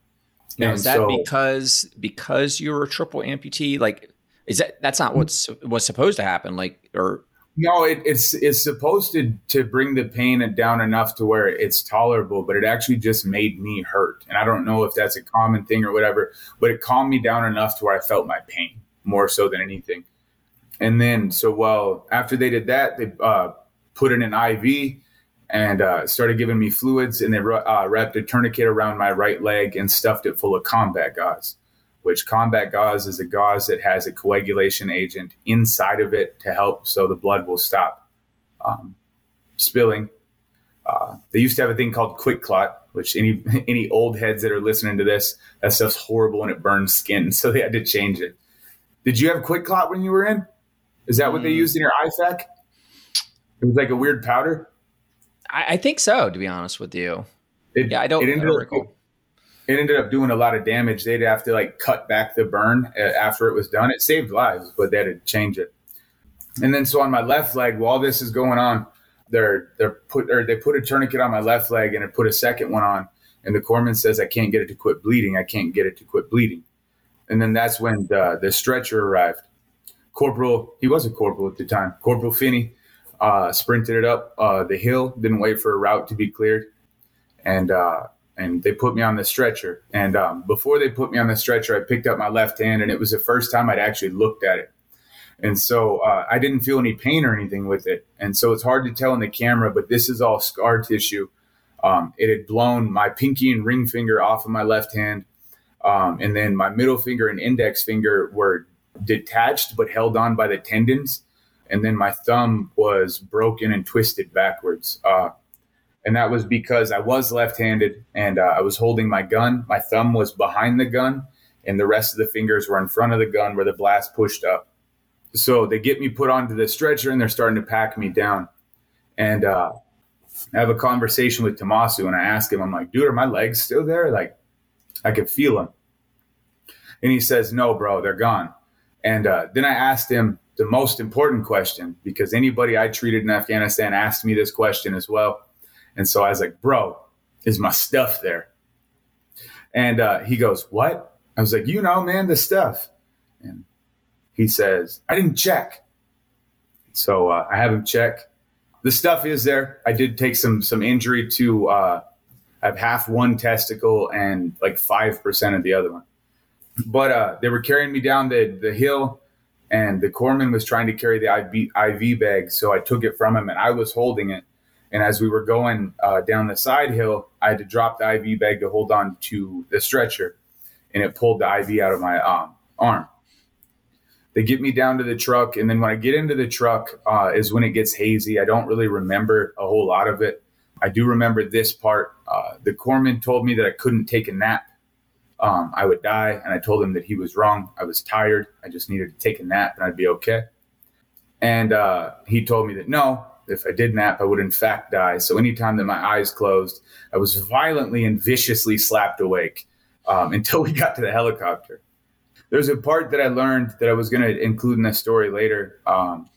Now, and is that so, because because you were a triple amputee? Like is that that's not what's what's supposed to happen? Like or no, it, it's it's supposed to to bring the pain down enough to where it's tolerable, but it actually just made me hurt. And I don't know if that's a common thing or whatever, but it calmed me down enough to where I felt my pain more so than anything. And then, so well, after they did that, they uh, put in an IV and uh, started giving me fluids, and they uh, wrapped a tourniquet around my right leg and stuffed it full of combat gauze which combat gauze is a gauze that has a coagulation agent inside of it to help so the blood will stop um, spilling. Uh, they used to have a thing called QuikClot, which any any old heads that are listening to this, that stuff's horrible and it burns skin, so they had to change it. Did you have QuikClot when you were in? Is that what they mm. used in your IFAK? It was like a weird powder. I, I think so, to be honest with you. It, yeah, I don't. It ended, don't it ended up doing a lot of damage. They'd have to like cut back the burn uh, after it was done. It saved lives, but they had to change it. And then so on my left leg, while this is going on, they're they're put or they put a tourniquet on my left leg and it put a second one on. And the corpsman says I can't get it to quit bleeding. I can't get it to quit bleeding. And then that's when the, the stretcher arrived. Corporal, he was a corporal at the time. Corporal Finney uh, sprinted it up uh, the hill, didn't wait for a route to be cleared, and uh, and they put me on the stretcher. And um, before they put me on the stretcher, I picked up my left hand, and it was the first time I'd actually looked at it. And so uh, I didn't feel any pain or anything with it. And so it's hard to tell in the camera, but this is all scar tissue. Um, it had blown my pinky and ring finger off of my left hand. Um, and then my middle finger and index finger were detached but held on by the tendons. And then my thumb was broken and twisted backwards. Uh, and that was because I was left-handed and uh, I was holding my gun. My thumb was behind the gun, and the rest of the fingers were in front of the gun where the blast pushed up. So they get me put onto the stretcher and they're starting to pack me down. And uh, I have a conversation with Tomasu and I ask him, I'm like, dude, are my legs still there? Like, I could feel them. And he says, no, bro, they're gone. And uh, then I asked him the most important question because anybody I treated in Afghanistan asked me this question as well. And so I was like, bro, is my stuff there? And uh, he goes, what? I was like, you know, man, the stuff. And he says, I didn't check. So uh, I have him check. The stuff is there. I did take some some injury to. Uh, I have half one testicle and like 5% of the other one. But uh, they were carrying me down the, the hill, and the corpsman was trying to carry the IV, IV bag. So I took it from him and I was holding it. And as we were going uh, down the side hill, I had to drop the IV bag to hold on to the stretcher, and it pulled the IV out of my um, arm. They get me down to the truck, and then when I get into the truck, uh, is when it gets hazy. I don't really remember a whole lot of it. I do remember this part. Uh, the corpsman told me that I couldn't take a nap. Um, I would die, and I told him that he was wrong. I was tired. I just needed to take a nap, and I'd be okay. And uh, he told me that no, if I did nap, I would in fact die. So anytime that my eyes closed, I was violently and viciously slapped awake um, until we got to the helicopter. There's a part that I learned that I was going to include in the story later. Um,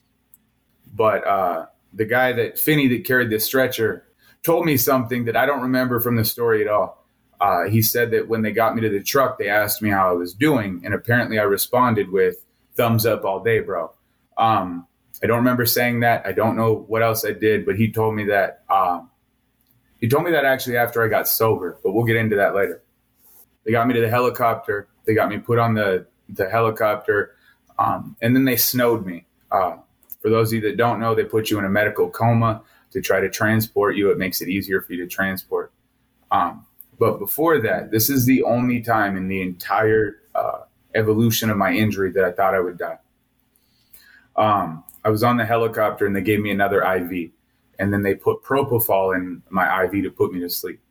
but uh, the guy that Finney that carried the stretcher told me something that I don't remember from the story at all. Uh, he said that when they got me to the truck, they asked me how I was doing, and apparently I responded with "thumbs up all day, bro." Um, I don't remember saying that. I don't know what else I did, but he told me that. Um, he told me that actually after I got sober, but we'll get into that later. They got me to the helicopter. They got me put on the the helicopter, um, and then they snowed me. Uh, for those of you that don't know, they put you in a medical coma to try to transport you. It makes it easier for you to transport. Um, but before that, this is the only time in the entire uh, evolution of my injury that I thought I would die. Um, I was on the helicopter and they gave me another IV, and then they put propofol in my IV to put me to sleep.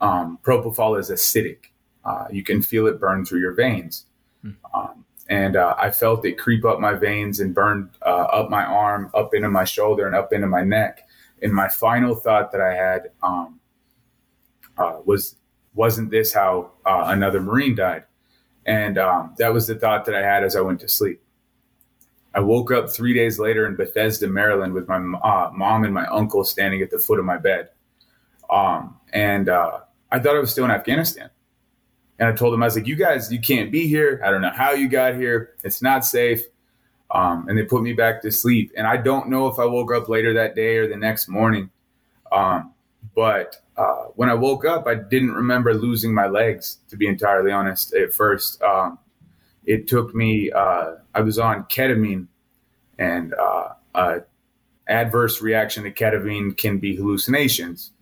Um, propofol is acidic. Uh, you can feel it burn through your veins. Hmm. Um, and uh, I felt it creep up my veins and burn uh, up my arm, up into my shoulder, and up into my neck. And my final thought that I had um, uh, was, "Wasn't this how uh, another Marine died?" And um, that was the thought that I had as I went to sleep. I woke up three days later in Bethesda, Maryland, with my uh, mom and my uncle standing at the foot of my bed. Um, and uh, I thought I was still in Afghanistan. And I told them, I was like, you guys, you can't be here. I don't know how you got here. It's not safe. Um, and they put me back to sleep. And I don't know if I woke up later that day or the next morning. Um, but uh, when I woke up, I didn't remember losing my legs, to be entirely honest, at first. Um, it took me, uh, I was on ketamine, and uh, adverse reaction to ketamine can be hallucinations.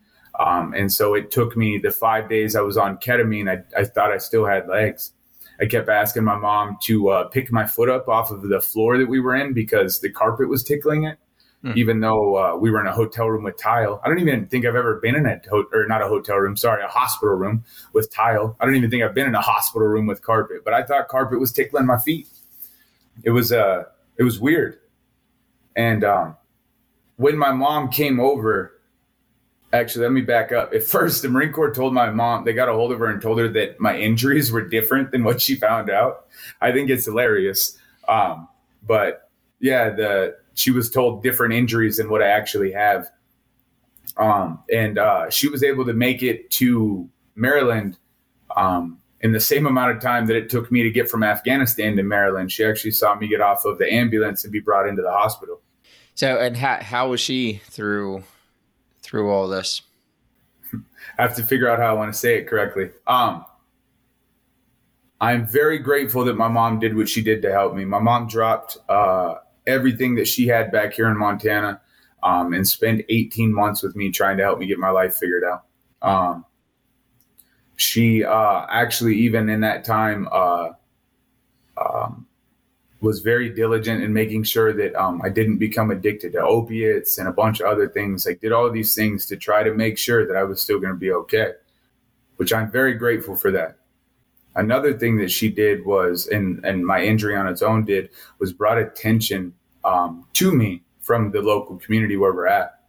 Um, and so it took me the five days I was on ketamine, I, I thought I still had legs. I kept asking my mom to uh, pick my foot up off of the floor that we were in because the carpet was tickling it. Hmm. Even though uh, we were in a hotel room with tile, I don't even think I've ever been in a ho- or not a hotel room. Sorry, a hospital room with tile. I don't even think I've been in a hospital room with carpet. But I thought carpet was tickling my feet. It was uh, it was weird. And um, when my mom came over, actually, let me back up. At first, the Marine Corps told my mom they got a hold of her and told her that my injuries were different than what she found out. I think it's hilarious. Um, but yeah, the she was told different injuries than what I actually have. Um, and uh, she was able to make it to Maryland um, in the same amount of time that it took me to get from Afghanistan to Maryland. She actually saw me get off of the ambulance and be brought into the hospital. So, and how how was she through through all this? I have to figure out how I want to say it correctly. Um, I'm very grateful that my mom did what she did to help me. My mom dropped uh, everything that she had back here in Montana um, and spend 18 months with me trying to help me get my life figured out. Um, she uh, actually, even in that time, uh, um, was very diligent in making sure that um, I didn't become addicted to opiates and a bunch of other things. Like, did all these things to try to make sure that I was still going to be okay, which I'm very grateful for that. Another thing that she did was, and and my injury on its own did, was brought attention um, to me from the local community where we're at.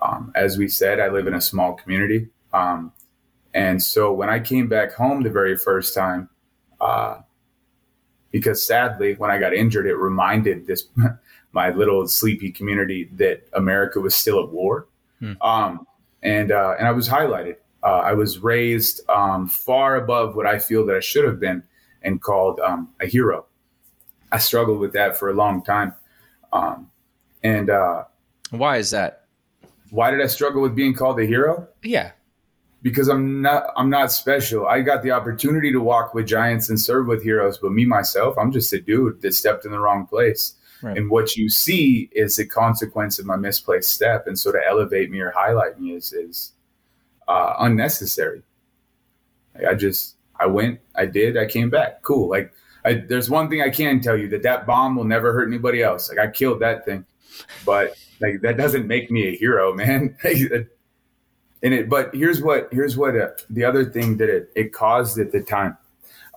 Um, as we said, I live in a small community. Um, and so when I came back home the very first time, uh, because sadly, when I got injured, it reminded this my little sleepy community that America was still at war. Hmm. Um, and uh, and I was highlighted. Uh, I was raised um, far above what I feel that I should have been, and called um, a hero. I struggled with that for a long time. Um, and uh, why is that? Why did I struggle with being called a hero? Yeah. because I'm not I'm not special. I got the opportunity to walk with giants and serve with heroes, but me myself, I'm just a dude that stepped in the wrong place. Right. And what you see is the consequence of my misplaced step, and so to elevate me or highlight me is is uh, unnecessary. Like I just I went, I did, I came back, cool. Like I, there's one thing I can tell you that that bomb will never hurt anybody else. Like I killed that thing, but like that doesn't make me a hero, man. and it but here's what here's what uh, the other thing that it, it caused at the time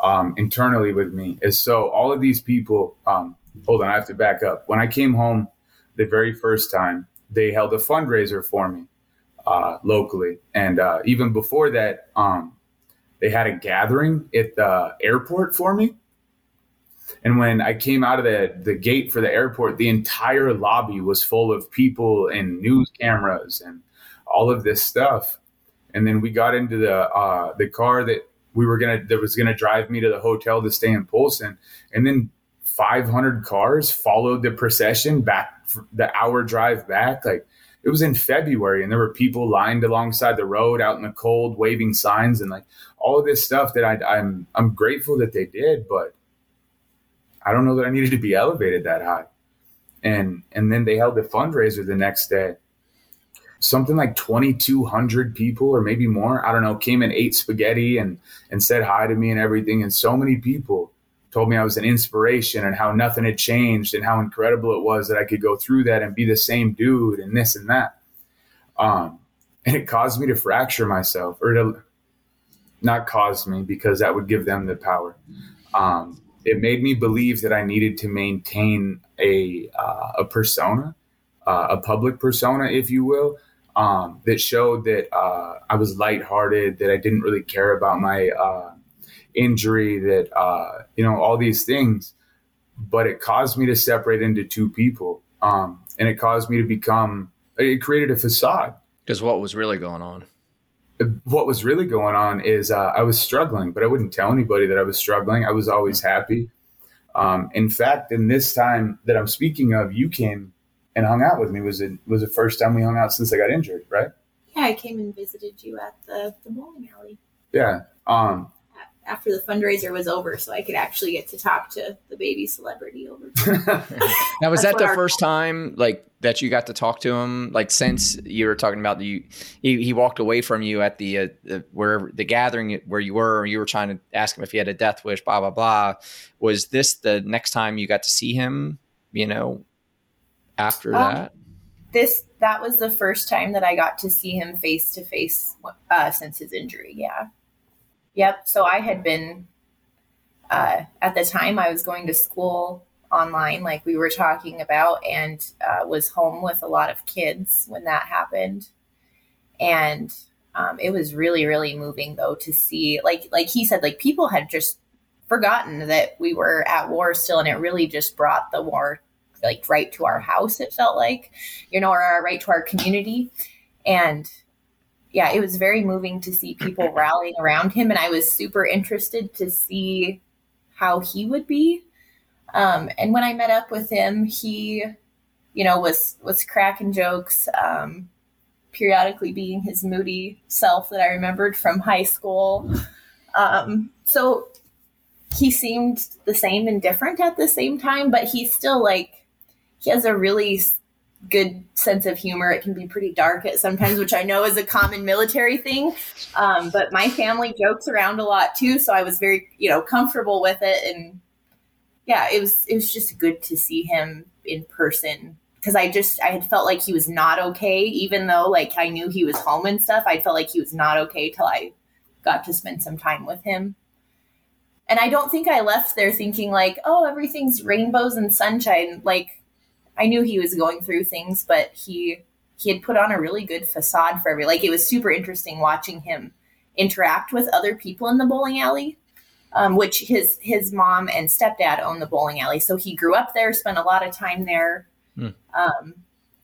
um, internally with me is so all of these people um, hold on i have to back up when i came home the very first time they held a fundraiser for me uh, locally and uh, even before that um, they had a gathering at the airport for me and when I came out of the, the gate for the airport, the entire lobby was full of people and news cameras and all of this stuff. And then we got into the uh, the car that we were gonna that was gonna drive me to the hotel to stay in Polson, and then 500 cars followed the procession back the hour drive back. Like it was in February, and there were people lined alongside the road out in the cold, waving signs, and like all of this stuff that I, I'm I'm grateful that they did, but I don't know that I needed to be elevated that high. And and then they held a fundraiser the next day. Something like 2200 people or maybe more i don't know came and ate spaghetti and and said hi to me and everything. And so many people told me i was an inspiration and how nothing had changed and how incredible it was that i could go through that and be the same dude and this and that. Um and it caused me to fracture myself or to not cause me because that would give them the power. Um it made me believe that i needed to maintain a uh, a persona uh, a public persona, if you will, um, that showed that uh, I was lighthearted, that I didn't really care about my uh, injury, that uh, you know all these things. But it caused me to separate into two people, um, and it caused me to become. It created a facade. Because what was really going on? What was really going on is uh, I was struggling, but I wouldn't tell anybody that I was struggling. I was always happy. Um, in fact, in this time that I'm speaking of, you came and hung out with me. Was it was the first time we hung out since I got injured, right? Yeah, I came and visited you at the, the bowling alley. Yeah. Um, after the fundraiser was over, so I could actually get to talk to the baby celebrity over. now, was that the first time like that you got to talk to him? Like since you were talking about the he, he walked away from you at the, uh, the where the gathering where you were, you were trying to ask him if he had a death wish, blah blah blah. Was this the next time you got to see him? You know, after um, that? This that was the first time that I got to see him face to face since his injury. Yeah. Yep. So I had been uh, at the time I was going to school online, like we were talking about, and uh, was home with a lot of kids when that happened. And um, it was really, really moving though to see, like, like he said, like people had just forgotten that we were at war still, and it really just brought the war like right to our house it felt like you know or right to our community and yeah it was very moving to see people rallying around him and i was super interested to see how he would be. Um, and when i met up with him he you know was was cracking jokes um, periodically being his moody self that i remembered from high school. Um, so he seemed the same and different at the same time but he's still like he has a really good sense of humor. It can be pretty dark at sometimes, which I know is a common military thing. Um, but my family jokes around a lot too, so I was very, you know, comfortable with it. And yeah, it was it was just good to see him in person because I just I had felt like he was not okay, even though like I knew he was home and stuff. I felt like he was not okay till I got to spend some time with him. And I don't think I left there thinking like, oh, everything's rainbows and sunshine. Like I knew he was going through things, but he he had put on a really good facade for every like it was super interesting watching him interact with other people in the bowling alley. Um, which his his mom and stepdad own the bowling alley, so he grew up there, spent a lot of time there. Hmm. Um,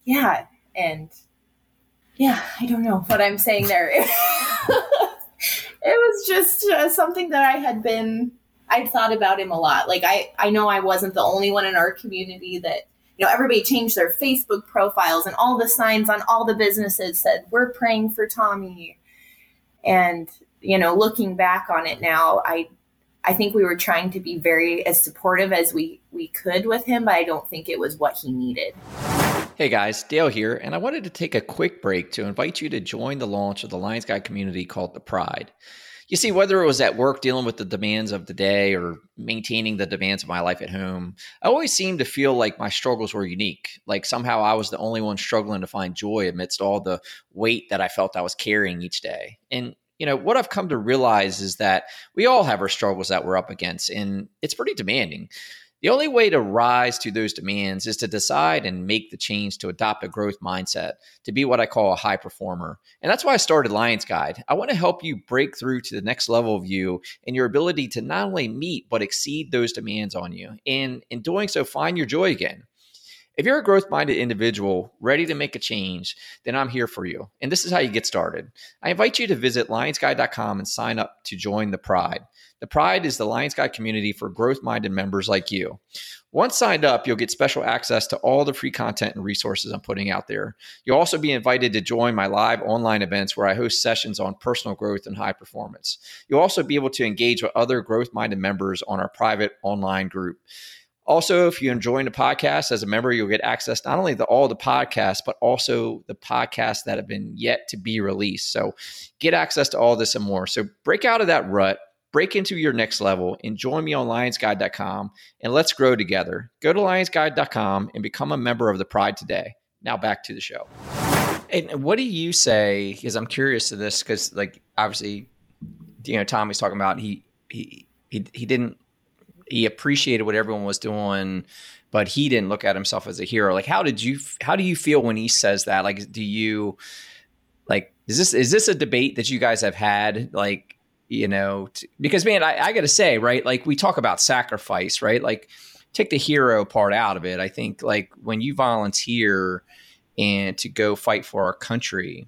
yeah, and yeah, I don't know what I'm saying there. it was just uh, something that I had been I'd thought about him a lot. Like I I know I wasn't the only one in our community that you know, everybody changed their Facebook profiles and all the signs on all the businesses said, We're praying for Tommy. And, you know, looking back on it now, I I think we were trying to be very as supportive as we we could with him, but I don't think it was what he needed. Hey guys, Dale here, and I wanted to take a quick break to invite you to join the launch of the Lions Guide community called The Pride. You see, whether it was at work dealing with the demands of the day or maintaining the demands of my life at home, I always seemed to feel like my struggles were unique. Like somehow I was the only one struggling to find joy amidst all the weight that I felt I was carrying each day. And you know, what I've come to realize is that we all have our struggles that we're up against, and it's pretty demanding. The only way to rise to those demands is to decide and make the change to adopt a growth mindset, to be what I call a high performer. And that's why I started Lions Guide. I want to help you break through to the next level of you and your ability to not only meet, but exceed those demands on you. And in doing so, find your joy again. If you're a growth minded individual ready to make a change, then I'm here for you. And this is how you get started. I invite you to visit lionsguide.com and sign up to join the Pride. The Pride is the Lions Guide community for growth minded members like you. Once signed up, you'll get special access to all the free content and resources I'm putting out there. You'll also be invited to join my live online events where I host sessions on personal growth and high performance. You'll also be able to engage with other growth minded members on our private online group. Also, if you're enjoying the podcast as a member, you'll get access not only to all the podcasts, but also the podcasts that have been yet to be released. So get access to all this and more. So break out of that rut, break into your next level, and join me on lionsguide.com and let's grow together. Go to lionsguide.com and become a member of the Pride today. Now back to the show. And what do you say? Because I'm curious to this, because like obviously, you know, Tommy's talking about he he he, he didn't he appreciated what everyone was doing but he didn't look at himself as a hero like how did you how do you feel when he says that like do you like is this is this a debate that you guys have had like you know t- because man I, I gotta say right like we talk about sacrifice right? Like take the hero part out of it. I think like when you volunteer and to go fight for our country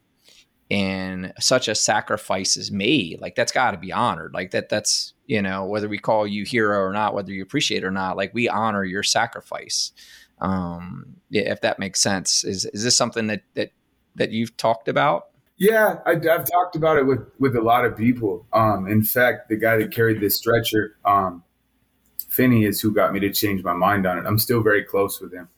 and such a sacrifice is made like that's got to be honored. Like that that's you know whether we call you hero or not whether you appreciate it or not like we honor your sacrifice. Um if that makes sense. Is is this something that that that you've talked about yeah I, have talked about it with with a lot of people um in fact the guy that carried this stretcher um finney is who got me to change my mind on it i'm still very close with him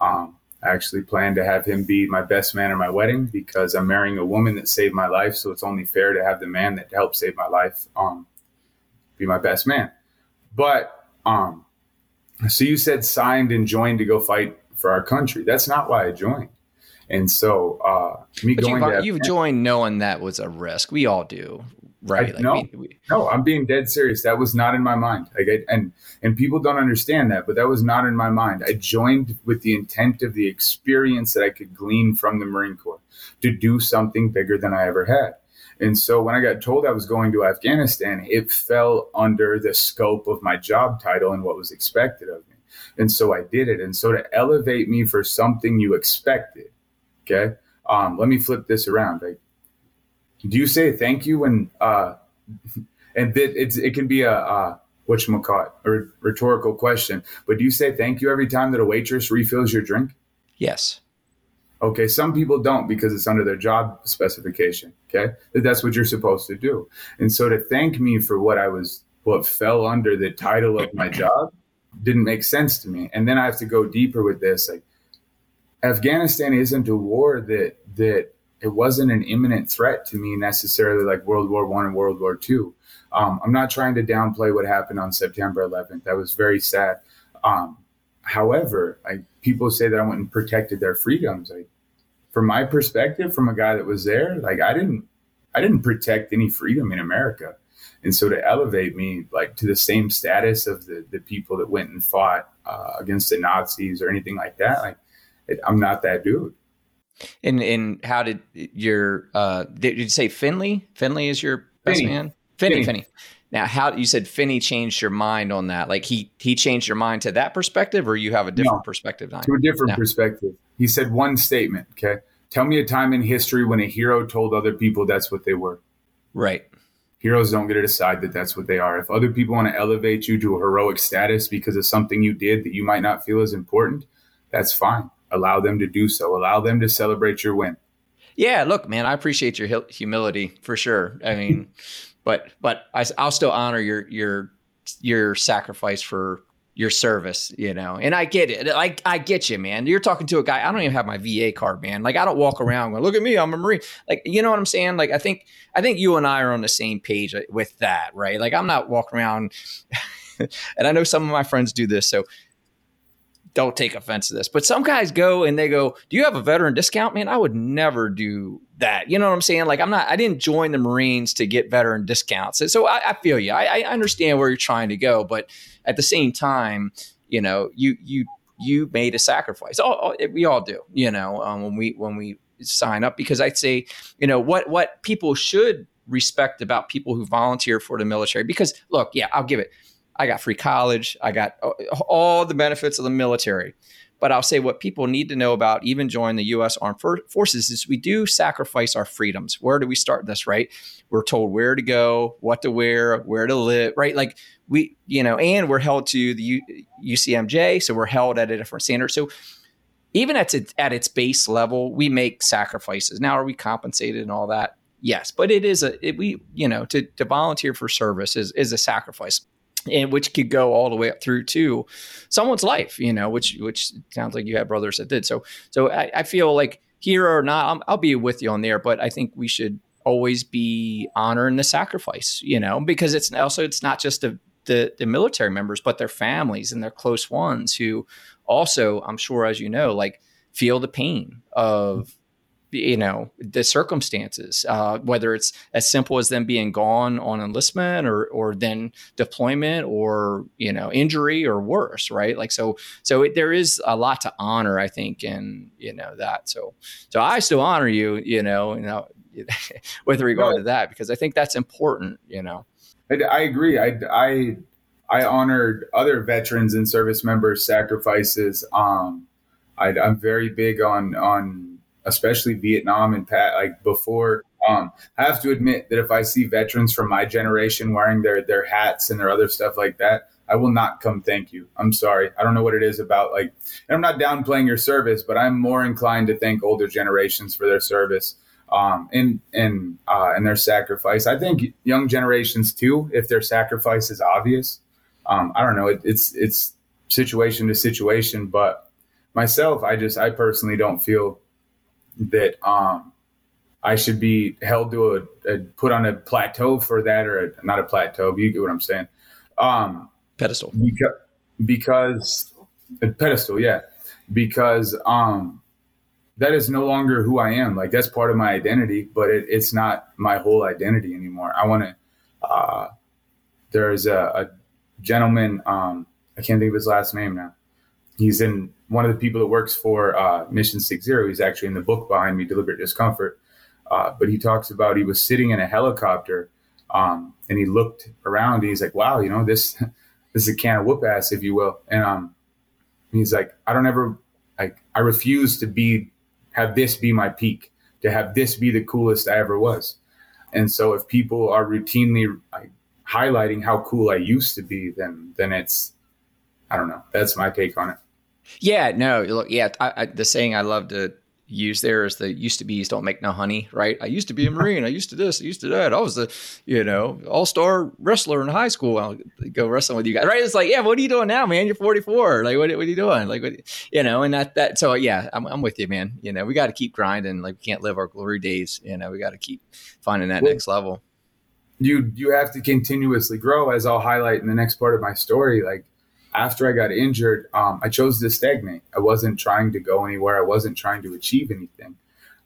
um I actually plan to have him be my best man at my wedding because I'm marrying a woman that saved my life. So it's only fair to have the man that helped save my life um, be my best man. But um, so you said signed and joined to go fight for our country. That's not why I joined. And so uh, me but going you've, you've joined knowing that was a risk. We all do right? I, like no, we, we, no, I'm being dead serious. That was not in my mind. Like, I, and and people don't understand that, but that was not in my mind. I joined with the intent of the experience that I could glean from the Marine Corps to do something bigger than I ever had. And so when I got told I was going to Afghanistan, it fell under the scope of my job title and what was expected of me. And so I did it. And so to elevate me for something you expected, okay. Um, let me flip this around. Like do you say thank you when uh and that it's it can be a uh what you call it a rhetorical question but do you say thank you every time that a waitress refills your drink? Yes. Okay some people don't because it's under their job specification okay? That's what you're supposed to do. And so to thank me for what i was what fell under the title of my job didn't make sense to me. And then i have to go deeper with this like afghanistan isn't a war that that it wasn't an imminent threat to me necessarily like World War One and World War Two. Um, I'm not trying to downplay what happened on September 11th. That was very sad. Um, however, I, people say that I went and protected their freedoms. Like, from my perspective, from a guy that was there, like I didn't, I didn't protect any freedom in America. And so to elevate me like to the same status of the, the people that went and fought uh, against the Nazis or anything like that, like it, I'm not that dude. And and how did your uh did you say Finley? Finley is your best Finney. man? Finney, Finney. Finney. Now, how you said Finney changed your mind on that? Like he he changed your mind to that perspective, or you have a different no, perspective? On to a different no. perspective. He said one statement. Okay, tell me a time in history when a hero told other people that's what they were. Right. Heroes don't get to decide that that's what they are. If other people want to elevate you to a heroic status because of something you did that you might not feel as important, that's fine allow them to do so allow them to celebrate your win Yeah, look, man, I appreciate your humility for sure. I mean, but but I, I'll still honor your your your sacrifice for your service, you know. And I get it. Like I get you, man. You're talking to a guy. I don't even have my VA card, man. Like I don't walk around going, "Look at me, I'm a Marine." Like you know what I'm saying? Like I think I think you and I are on the same page uh, with that, right? Like I'm not walking around, and I know some of my friends do this, so don't take offense to this. But some guys go and they go, "Do you have a veteran discount, man?" I would never do that. You know what I'm saying? Like I'm not. I didn't join the Marines to get veteran discounts. So I, I feel you. I, I understand where you're trying to go, but at the same time, you know, you you you made a sacrifice. All, we all do. You know, um, when we when we sign up, because I'd say, you know, what what people should respect about people who volunteer for the military. Because look, yeah, I'll give it I got free college. I got uh, all the benefits of the military. But I'll say what people need to know about even joining the U.S. Armed Forces is we do sacrifice our freedoms. Where do we start this, right? We're told where to go, what to wear, where to live, right? Like we, you know, and we're held to the UCMJ, so we're held at a different standard. So even at its, at its base level, we make sacrifices. Now, are we compensated and all that? Yes, but it is a it, we you know to to volunteer for service is is a sacrifice and which could go all the way up through to someone's life, you know, which which sounds like you have brothers that did. So so I, I feel like here or not, i will be with you on there, but I think we should always be honoring the sacrifice, you know, because it's also it's not just the, the the military members, but their families and their close ones who also, I'm sure, as you know, like feel the pain of you know the circumstances uh, whether it's as simple as them being gone on enlistment or or then deployment or you know injury or worse right? Like so so it, there is a lot to honor i think in you know that. So so i still honor you you know you know with regard to that because i think that's important you know? I, I agree. I i i honored other veterans and service members sacrifices. Um I, i'm very big on on especially Vietnam and Pat, like before. Um, I have to admit that if I see veterans from my generation wearing their their hats and their other stuff like that, I will not come thank you. I'm sorry. I don't know what it is about like and I'm not downplaying your service, but I'm more inclined to thank older generations for their service um, and and uh, and their sacrifice. I think young generations too, if their sacrifice is obvious. Um, I don't know. It, it's it's situation to situation, but myself, I just I personally don't feel that um, I should be held to a, a, put on a plateau for that, or a, not a plateau. But you get what I'm saying. Um, pedestal. Because, because a pedestal, yeah. Because um, that is no longer who I am. Like that's part of my identity, but it, it's not my whole identity anymore. I want to. Uh, there's a, a gentleman. Um, I can't think of his last name now. He's in one of the people that works for uh, Mission Six Zero. He's actually in the book behind me, Deliberate Discomfort. Uh, but he talks about he was sitting in a helicopter um, and he looked around. And he's like, "Wow, you know this this is a can of whoop ass, if you will." And um, he's like, "I don't ever like I refuse to be have this be my peak, to have this be the coolest I ever was." And so if people are routinely like, highlighting how cool I used to be, then then it's I don't know. That's my take on it. Yeah, no, look, yeah, I, I, the saying I love to use there is the used to be's don't make no honey, right? I used to be a mm-hmm. Marine. I used to this, I used to that. I was the, you know, all star wrestler in high school. I'll go wrestling with you guys, right? It's like, yeah, what are you doing now, man? You're 44. Like, what, what are you doing? Like, what, you know, and that, that, so yeah, I'm, I'm with you, man. You know, we got to keep grinding. Like, we can't live our glory days. You know, we got to keep finding that well, next level. You, you have to continuously grow, as I'll highlight in the next part of my story. Like, after I got injured, um, I chose to stagnate. I wasn't trying to go anywhere. I wasn't trying to achieve anything.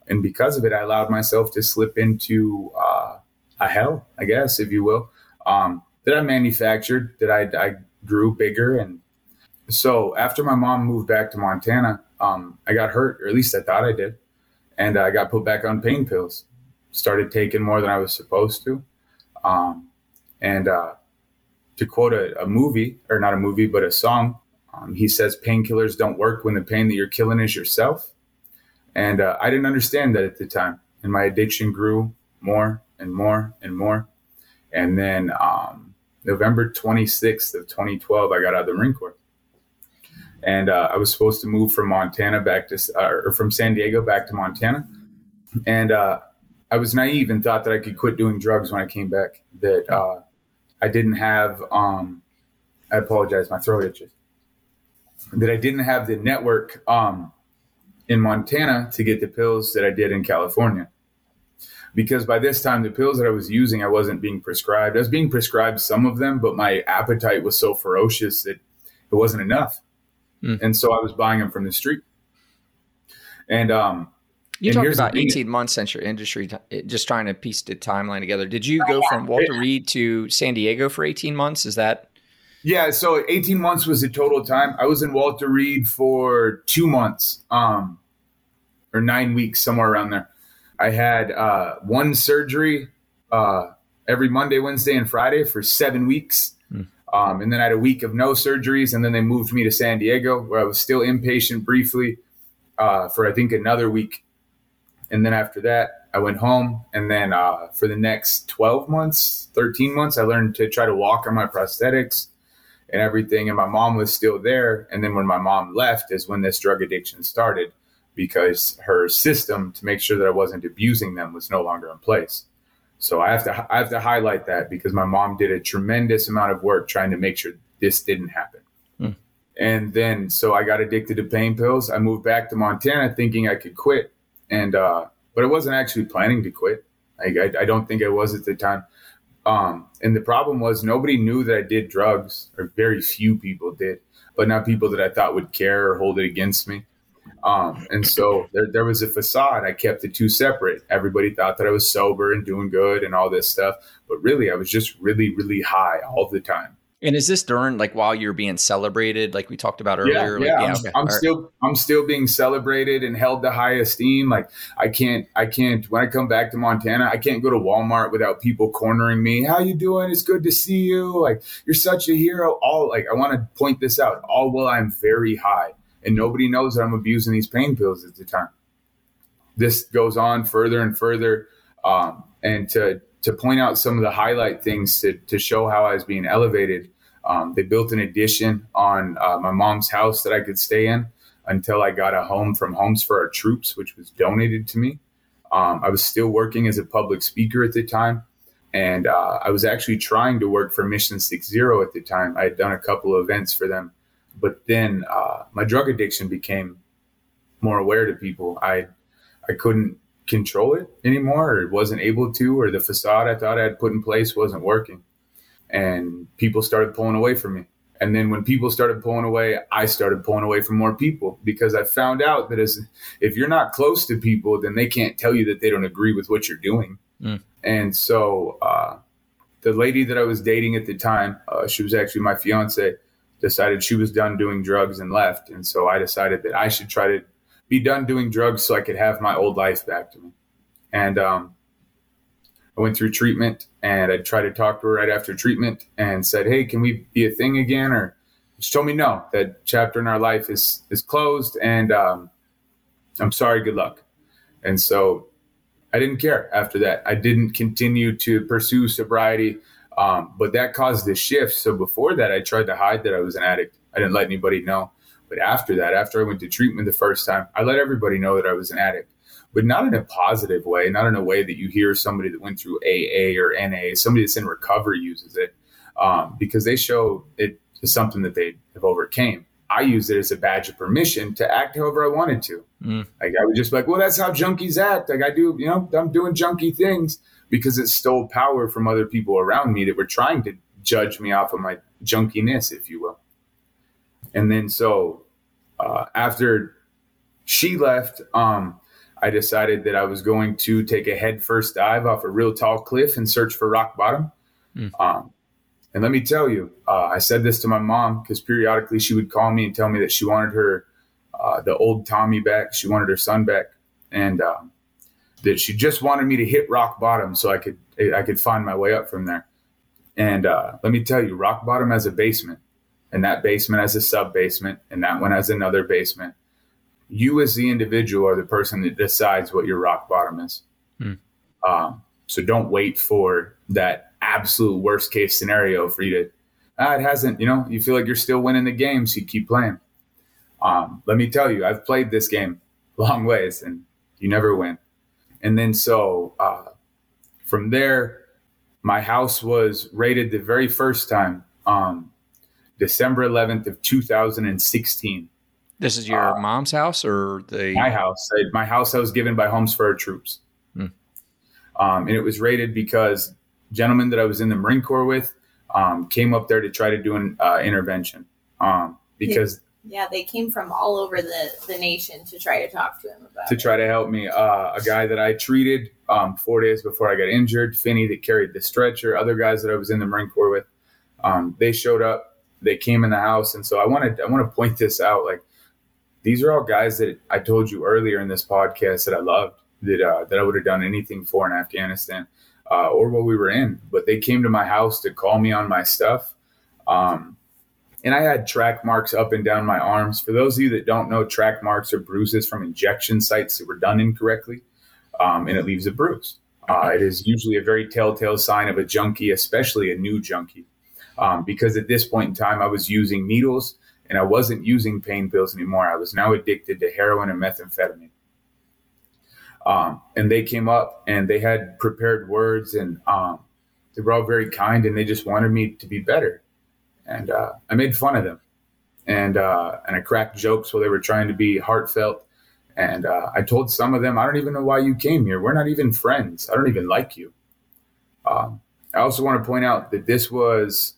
And because of it, I allowed myself to slip into uh, a hell, I guess, if you will, um, that I manufactured, that I, I, grew bigger. And so after my mom moved back to Montana, um, I got hurt, or at least I thought I did. And I got put back on pain pills, started taking more than I was supposed to. Um, and uh, to quote a, a, movie, or not a movie, but a song, um, he says painkillers don't work when the pain that you're killing is yourself. And uh, I didn't understand that at the time. And my addiction grew more and more and more. And then um, November 26th of 2012, I got out of the Marine Corps. And uh, I was supposed to move from Montana back to, uh, or from San Diego back to Montana. And uh, I was naive and thought that I could quit doing drugs when I came back. That uh, I didn't have. Um, I apologize, my throat itches. That I didn't have the network um, in Montana to get the pills that I did in California. Because by this time, the pills that I was using, I wasn't being prescribed. I was being prescribed some of them, but my appetite was so ferocious that it wasn't enough. Mm. And so I was buying them from the street. And um, you talked about 18 months since your industry, just trying to piece the timeline together. Did you go from Walter Reed to San Diego for 18 months? Is that? Yeah, so 18 months was the total time. I was in Walter Reed for two months, um, or nine weeks, somewhere around there. I had uh, one surgery uh, every Monday, Wednesday, and Friday for seven weeks. Hmm. Um, and then I had a week of no surgeries, and then they moved me to San Diego, where I was still inpatient briefly uh, for I think another week and then after that, I went home. And then uh, for the next 12 months, 13 months, I learned to try to walk on my prosthetics and everything. And my mom was still there. And then when my mom left, is when this drug addiction started because her system to make sure that I wasn't abusing them was no longer in place. So I have to I have to highlight that because my mom did a tremendous amount of work trying to make sure this didn't happen. Hmm. And then so I got addicted to pain pills. I moved back to Montana thinking I could quit and uh, but I wasn't actually planning to quit. I, I don't think I was at the time. Um, and the problem was nobody knew that I did drugs, or very few people did, but not people that I thought would care or hold it against me. Um, and so there, there was a facade. I kept the two separate. Everybody thought that I was sober and doing good and all this stuff, but really I was just really, really high all the time. And is this during like while you're being celebrated, like we talked about earlier? Yeah, like, yeah. I'm, okay. I'm still I'm still being celebrated and held to high esteem. Like I can't I can't when I come back to Montana, I can't go to Walmart without people cornering me. How you doing? It's good to see you. Like you're such a hero. All like I want to point this out. All while I'm very high, and nobody knows that I'm abusing these pain pills at the time. This goes on further and further, um, and to to point out some of the highlight things to, to show how I was being elevated. Um, they built an addition on uh, my mom's house that I could stay in until I got a home from Homes for Our Troops, which was donated to me. Um, I was still working as a public speaker at the time. And uh, I was actually trying to work for Mission Six Zero at the time. I had done a couple of events for them. But then uh, my drug addiction became more aware to people. I I couldn't control it anymore or wasn't able to, or the facade I thought I had put in place wasn't working. And people started pulling away from me. And then when people started pulling away, I started pulling away from more people because I found out that as if you're not close to people, then they can't tell you that they don't agree with what you're doing. Mm. And so uh, the lady that I was dating at the time, uh, she was actually my fiance, decided she was done doing drugs and left. And so I decided that I should try to be done doing drugs so I could have my old life back to me. And um, I went through treatment and I tried to talk to her right after treatment and said, Hey, can we be a thing again? Or she told me no, that chapter in our life is, is closed and um, I'm sorry, good luck. And so I didn't care after that. I didn't continue to pursue sobriety, um, but that caused this shift. So before that, I tried to hide that I was an addict. I didn't let anybody know. But after that, after I went to treatment the first time, I let everybody know that I was an addict, but not in a positive way, not in a way that you hear somebody that went through AA or NA, somebody that's in recovery uses it um, because they show it is something that they have overcame. I use it as a badge of permission to act however I wanted to. Mm. Like I would just be like, well, that's how junkies act. Like I do, you know, I'm doing junky things because it stole power from other people around me that were trying to judge me off of my junkiness, if you will. And then so uh, after she left, um, I decided that I was going to take a head first dive off a real tall cliff and search for rock bottom. Mm. Um, and let me tell you, uh, I said this to my mom because periodically she would call me and tell me that she wanted her uh, the old Tommy back. She wanted her son back, and um, that she just wanted me to hit rock bottom so I could I could find my way up from there. And uh, let me tell you, rock bottom has a basement and that basement has a sub basement, and that one has another basement. You, as the individual, are the person that decides what your rock bottom is. Hmm. Um, so don't wait for that absolute worst case scenario for you to. Ah, it hasn't. You know, you feel like you're still winning the game, so you keep playing. Um, let me tell you, I've played this game long ways, and you never win. And then so uh, from there, my house was raided the very first time, um, December 11th of 2016. This is your uh, mom's house or the my house? My house I was given by Homes for Our Troops, hmm. um, and it was raided because gentlemen that I was in the Marine Corps with um, came up there to try to do an uh, intervention um, because yeah, they came from all over the, the nation to try to talk to him about to it. try to help me. Uh, a guy that I treated um, four days before I got injured, Finney that carried the stretcher, other guys that I was in the Marine Corps with, um, they showed up. They came in the house, and so I wanted I want to point this out. Like these are all guys that I told you earlier in this podcast that I loved that uh, that I would have done anything for in Afghanistan uh, or what we were in, but they came to my house to call me on my stuff. Um, and I had track marks up and down my arms. For those of you that don't know, track marks are bruises from injection sites that were done incorrectly, um, and it leaves a bruise. Uh, it is usually a very telltale sign of a junkie, especially a new junkie, um, because at this point in time, I was using needles and I wasn't using pain pills anymore. I was now addicted to heroin and methamphetamine. Um, and they came up and they had prepared words and um, they were all very kind and they just wanted me to be better and uh, I made fun of them, and uh, and I cracked jokes while they were trying to be heartfelt. And uh, I told some of them, I don't even know why you came here. We're not even friends. I don't even like you. Um, I also want to point out that this was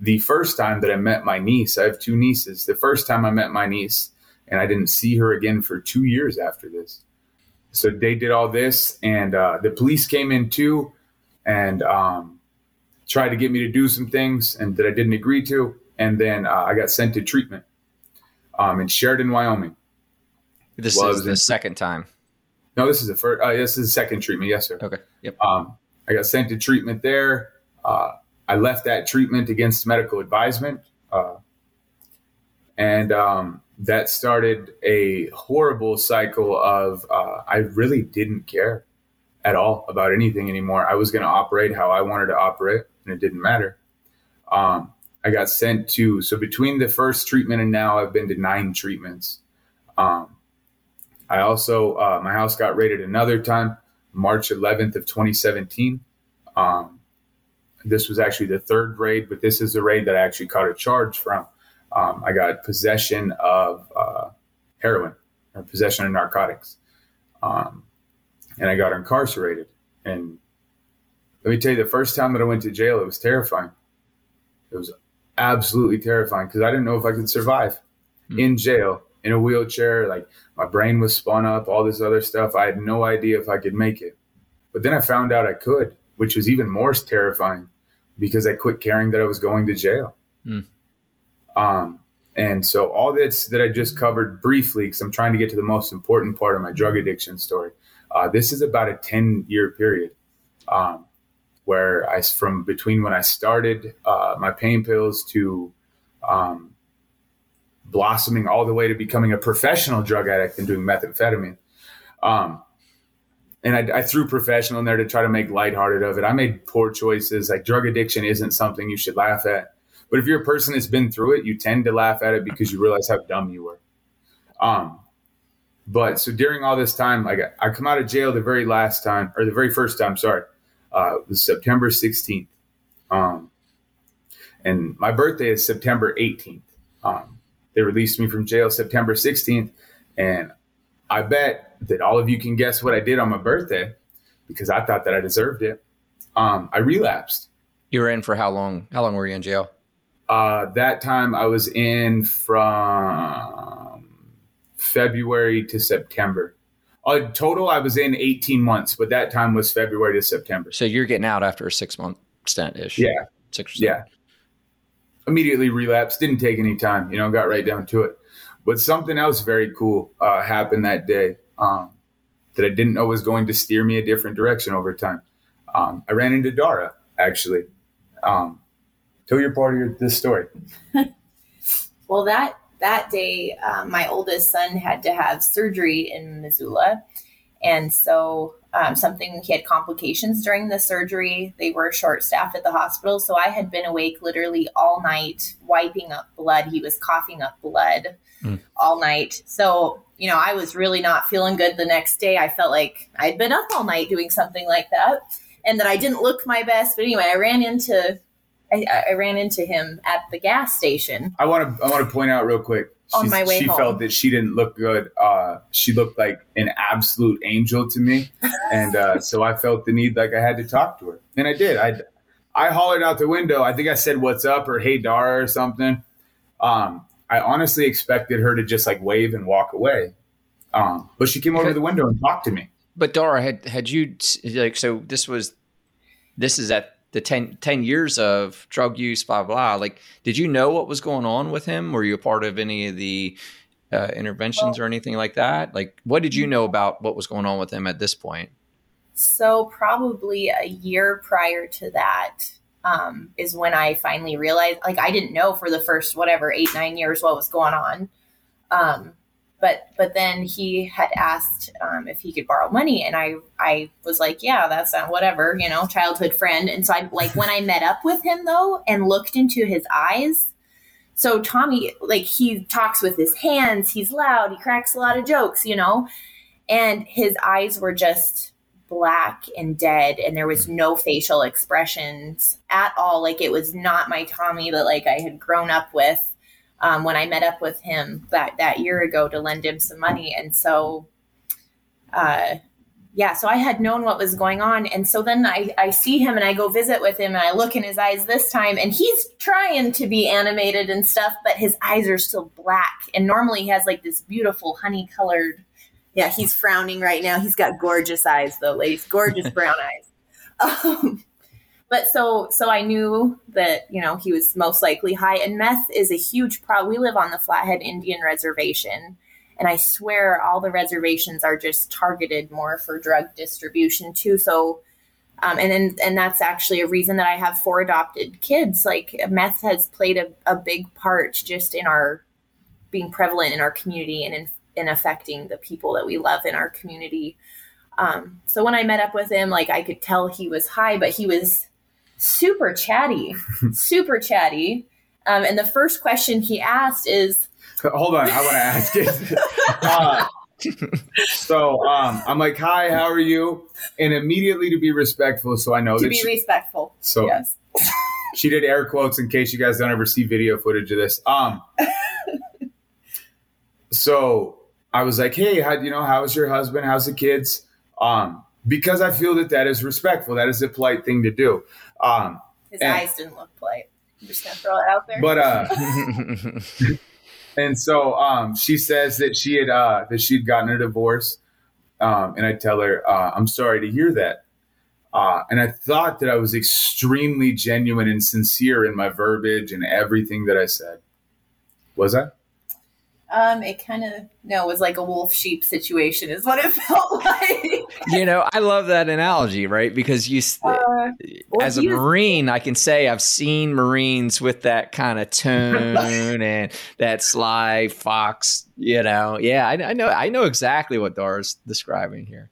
the first time that I met my niece. I have two nieces. The first time I met my niece, and I didn't see her again for two years after this. So they did all this, and uh, the police came in too, and um, tried to get me to do some things and that I didn't agree to. And then uh, I got sent to treatment um, in Sheridan, Wyoming. This well, is the in, second time. No, this is the first. Uh, this is the second treatment. Yes, sir. Okay. Yep. Um, I got sent to treatment there. Uh, I left that treatment against medical advisement. Uh, and um, that started a horrible cycle of uh, I really didn't care at all about anything anymore. I was going to operate how I wanted to operate and it didn't matter. Um, I got sent to, so between the first treatment and now, I've been to nine treatments. Um, I also, uh, my house got raided another time, March 11th of 2017. Um, this was actually the third raid, but this is the raid that I actually caught a charge from. Um, I got possession of uh, heroin or possession of narcotics. Um, and I got incarcerated. And let me tell you, the first time that I went to jail, it was terrifying. It was absolutely terrifying because I didn't know if I could survive mm. in jail in a wheelchair. Like my brain was spun up, all this other stuff. I had no idea if I could make it. But then I found out I could, which was even more terrifying because I quit caring that I was going to jail. Mm. Um, and so all this that I just covered briefly, because I'm trying to get to the most important part of my drug addiction story. Uh, this is about a 10 year period. Um, where I from between when I started uh, my pain pills to um, blossoming all the way to becoming a professional drug addict and doing methamphetamine. Um, and I, I, threw professional in there to try to make lighthearted of it. I made poor choices. Like drug addiction isn't something you should laugh at. But if you're a person that's been through it, you tend to laugh at it because you realize how dumb you were. Um, but so during all this time, got, I come out of jail the very last time or the very first time, sorry, uh, was September 16th. Um, and my birthday is September 18th. Um, they released me from jail September 16th. And I bet that all of you can guess what I did on my birthday because I thought that I deserved it. Um, I relapsed. You were in for how long? How long were you in jail? Uh, that time I was in from February to September. Uh, total, I was in 18 months, but that time was February to September. So you're getting out after a six month stint ish. Yeah. Six Yeah. Immediately relapsed. Didn't take any time, you know, got right down to it. But something else very cool uh, happened that day um, that I didn't know was going to steer me a different direction over time. Um, I ran into Dara, actually. Um, tell your part of your, this story. well, that that day, um, my oldest son had to have surgery in Missoula. And so um, something he had complications during the surgery. They were short staffed at the hospital. So I had been awake literally all night, wiping up blood. He was coughing up blood mm. all night. So, you know, I was really not feeling good the next day. I felt like I'd been up all night doing something like that and that I didn't look my best. But anyway, I ran into. I, I ran into him at the gas station. I want to. I want to point out real quick on my way she home. felt that she didn't look good. Uh, she looked like an absolute angel to me, and uh, so I felt the need like I had to talk to her, and I did. I I hollered out the window. I think I said "What's up" or "Hey Dara" or something. Um, I honestly expected her to just like wave and walk away, um, but she came over to the window and talked to me. But Dara, had had you like so? This was this is at the 10, 10, years of drug use, blah, blah, like, did you know what was going on with him? Were you a part of any of the uh, interventions or anything like that? Like, what did you know about what was going on with him at this point? So, probably a year prior to that um, is when I finally realized, like, I didn't know for the first, whatever, eight, nine years what was going on. Um, but but then he had asked um, if he could borrow money and i i was like yeah that's not whatever you know childhood friend. And so i like when i met up with him though and looked into his eyes so tommy like he talks with his hands he's loud he cracks a lot of jokes you know? And his eyes were just black and dead and there was no facial expressions at all. Like it was not my tommy that like i had grown up with um, when I met up with him that, that year ago to lend him some money. And so, uh, yeah, so I had known what was going on. And so then I, I see him and I go visit with him and I look in his eyes this time and he's trying to be animated and stuff, but his eyes are still black. And normally he has like this beautiful honey colored. Yeah, he's frowning right now. He's got gorgeous eyes though, ladies, gorgeous brown eyes. Um, but so so I knew that you know he was most likely high, and meth is a huge problem. We live on the Flathead Indian Reservation, and I swear all the reservations are just targeted more for drug distribution too. So. Um, and then, and that's actually a reason that I have four adopted kids. Like meth has played a, a big part just in our being prevalent in our community and in, in affecting the people that we love in our community. Um, so when I met up with him, like I could tell he was high, but he was super chatty, super chatty. Um, and the first question he asked is, "Hold on, I want to ask it." uh, so um, I'm like, "Hi, how are you?" And immediately to be respectful, so I know to be she, respectful. So yes. she did air quotes in case you guys don't ever see video footage of this. Um, so I was like, "Hey, how you know? How's your husband? How's the kids?" Um, because I feel that that is respectful. That is a polite thing to do. Um, His and, eyes didn't look polite. I'm just gonna throw it out there. But uh, and so um, she says that she had uh, that she'd gotten a divorce, um, and I tell her, uh, "I'm sorry to hear that." Uh, and I thought that I was extremely genuine and sincere in my verbiage and everything that I said. Was I? Um, it kind of no, it was like a wolf sheep situation, is what it felt like. you know, I love that analogy, right? Because you, uh, well, as a Marine, I can say I've seen Marines with that kind of tone and that sly fox. You know, yeah, I, I know, I know exactly what Dara's describing here.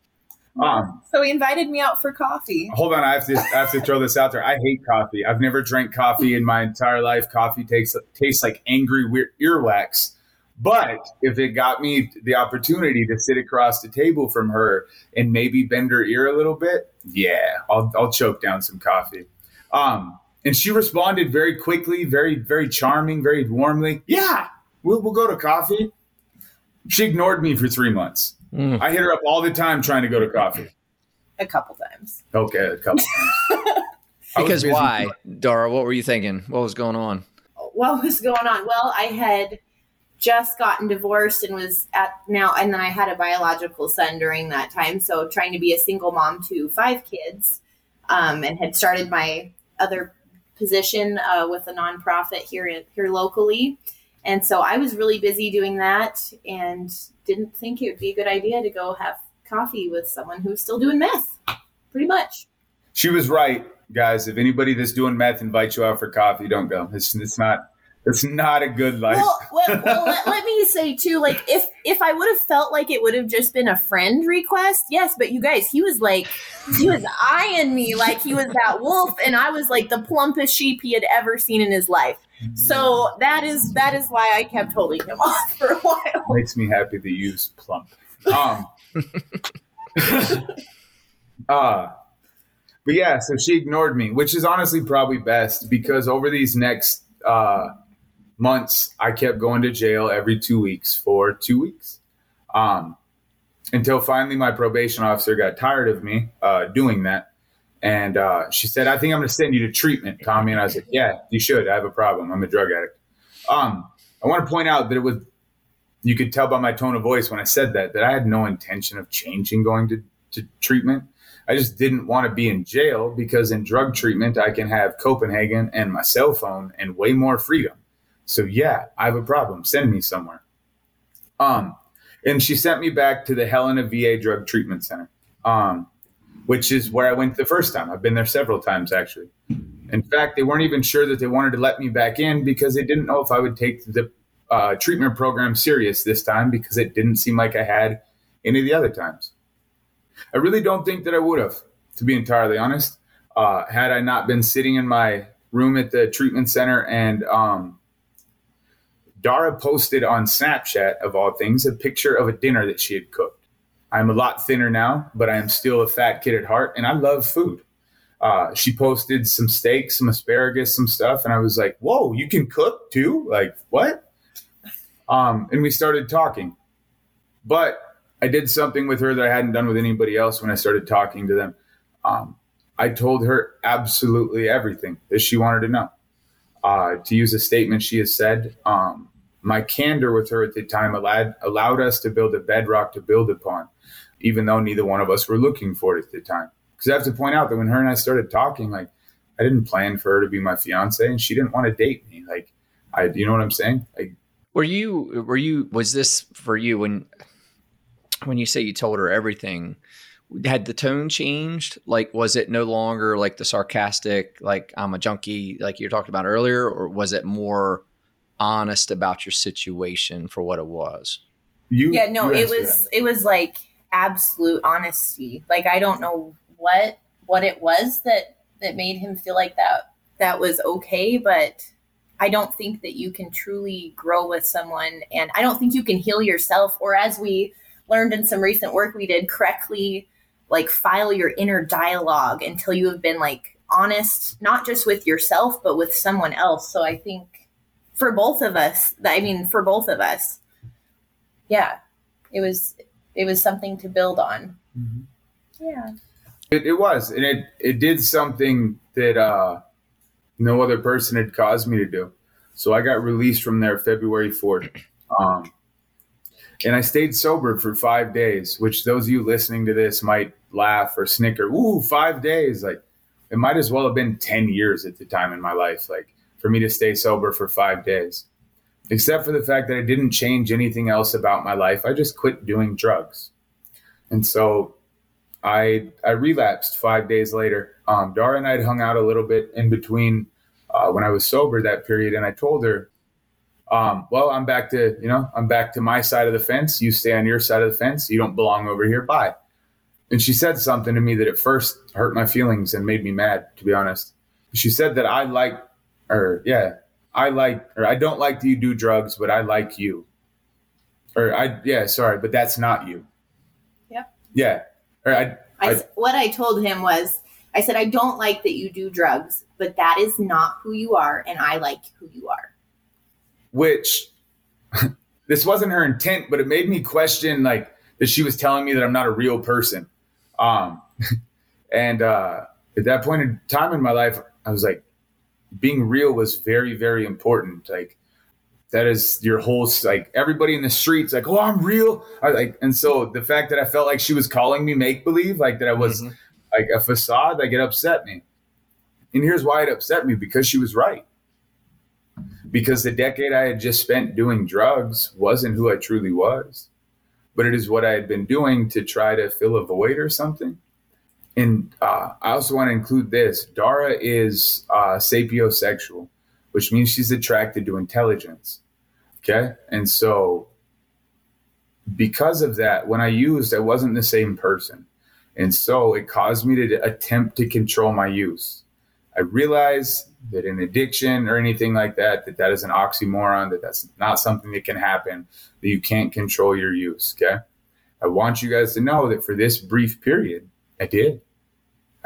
Um, so he invited me out for coffee. Hold on, I have to I have to throw this out there. I hate coffee. I've never drank coffee in my entire life. Coffee tastes tastes like angry weird earwax. But if it got me the opportunity to sit across the table from her and maybe bend her ear a little bit, yeah, I'll, I'll choke down some coffee. Um, and she responded very quickly, very, very charming, very warmly. Yeah, we'll, we'll go to coffee. She ignored me for three months. Mm. I hit her up all the time trying to go to coffee. A couple times. Okay, a couple times. because why, Dara? What were you thinking? What was going on? What was going on? Well, I had just gotten divorced and was at now and then I had a biological son during that time. So trying to be a single mom to five kids, um, and had started my other position uh, with a nonprofit here here locally. And so I was really busy doing that and didn't think it would be a good idea to go have coffee with someone who's still doing meth. Pretty much. She was right, guys. If anybody that's doing meth invites you out for coffee, don't go. It's, it's not It's not a good life. Well, well, well let, let me say too, like if if I would have felt like it would have just been a friend request, yes. But you guys, he was like, he was eyeing me like he was that wolf, and I was like the plumpest sheep he had ever seen in his life. So that is that is why I kept holding him off for a while. Makes me happy to use plump. Um, uh, but yeah, so she ignored me, which is honestly probably best because over these next uh, months, I kept going to jail every two weeks for two weeks. Um, until finally my probation officer got tired of me uh, doing that. And uh, she said, I think I'm going to send you to treatment, Tommy. And I was like, Yeah, you should. I have a problem. I'm a drug addict. Um, I want to point out that it was, you could tell by my tone of voice when I said that, that I had no intention of changing going to, to treatment. I just didn't want to be in jail because in drug treatment, I can have Copenhagen and my cell phone and way more freedom. So yeah, I have a problem. Send me somewhere. Um, and she sent me back to the Helena VA Drug Treatment Center, um, which is where I went the first time. I've been there several times actually. In fact, they weren't even sure that they wanted to let me back in because they didn't know if I would take the uh, treatment program serious this time because it didn't seem like I had any of the other times. I really don't think that I would have, to be entirely honest, uh, had I not been sitting in my room at the treatment center and um, Dara posted on Snapchat, of all things, a picture of a dinner that she had cooked. I'm a lot thinner now, but I am still a fat kid at heart, and I love food. Uh, she posted some steak, some asparagus, some stuff, and I was like, "Whoa, you can cook too? Like what?" Um, and we started talking, but I did something with her that I hadn't done with anybody else when I started talking to them. Um, I told her absolutely everything that she wanted to know. Uh, to use a statement she has said, um, my candor with her at the time allowed, allowed us to build a bedrock to build upon, even though neither one of us were looking for it at the time. Because I have to point out that when her and I started talking, like I didn't plan for her to be my fiance, and she didn't want to date me. Like, I, you know what I'm saying? Like, were you, were you, was this for you when, when you say you told her everything? had the tone changed? Like, was it no longer like the sarcastic, like I'm a junkie, like you talked about earlier, or was it more honest about your situation for what it was? You, yeah, no, you it was that. it was like absolute honesty. Like I don't know what what it was that that made him feel like that that was okay, but I don't think that you can truly grow with someone, and I don't think you can heal yourself, or as we learned in some recent work we did, correctly like file your inner dialogue until you have been like honest, not just with yourself, but with someone else. So I think for both of us, I mean, for both of us, yeah, it was, it was something to build on. Mm-hmm. Yeah. It, it, was, and it, it did something that, uh, no other person had caused me to do. So I got released from there February 4th. Um, and I stayed sober for five days, which those of you listening to this might laugh or snicker. Ooh, five days. Like it might as well have been 10 years at the time in my life, like for me to stay sober for five days. Except for the fact that I didn't change anything else about my life. I just quit doing drugs. And so I I relapsed five days later. Um, Dara and I had hung out a little bit in between uh, when I was sober that period, and I told her, um, "Well, I'm back to you know I'm back to my side of the fence. You stay on your side of the fence. You don't belong over here. Bye." and she said something to me that at first hurt my feelings and made me mad, to be honest. She said that I like, or yeah, I like, or I don't like that you do drugs, but I like you. Or I, yeah, sorry, but that's not you. Yeah. Yeah. Or I, I, I what I told him was, I said, I don't like that you do drugs, but that is not who you are, and I like who you are. Which, this wasn't her intent, but it made me question, like, that she was telling me that I'm not a real person. Um, and uh, at that point in time in my life, I was like, being real was very, very important. Like that is your whole like everybody in the streets like, oh, I'm real. I like, and so the fact that I felt like she was calling me make believe, like that I was mm-hmm. like a facade, like it upset me. And here's why it upset me because she was right. Because the decade I had just spent doing drugs wasn't who I truly was but it is what I had been doing to try to fill a void or something. And uh, I also want to include this Dara is uh, sapiosexual, which means she's attracted to intelligence. Okay. And so, because of that, when I used, I wasn't the same person. And so it caused me to attempt to control my use. I realized that in addiction or anything like that, that that is an oxymoron, that that's not something that can happen, that you can't control your use. Okay. I want you guys to know that for this brief period, I did.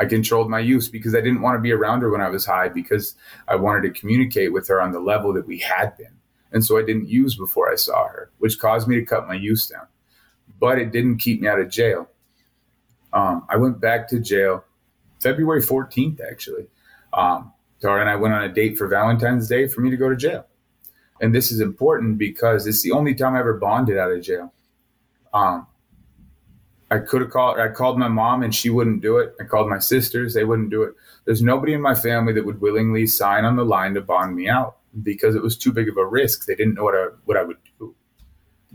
I controlled my use because I didn't want to be around her when I was high because I wanted to communicate with her on the level that we had been. And so I didn't use before I saw her, which caused me to cut my use down. But it didn't keep me out of jail. Um, I went back to jail February 14th, actually. Um, Dara and I went on a date for Valentine's Day for me to go to jail. And this is important because it's the only time I ever bonded out of jail. Um, I could have called. I called my mom and she wouldn't do it. I called my sisters; they wouldn't do it. There's nobody in my family that would willingly sign on the line to bond me out because it was too big of a risk. They didn't know what I what I would do.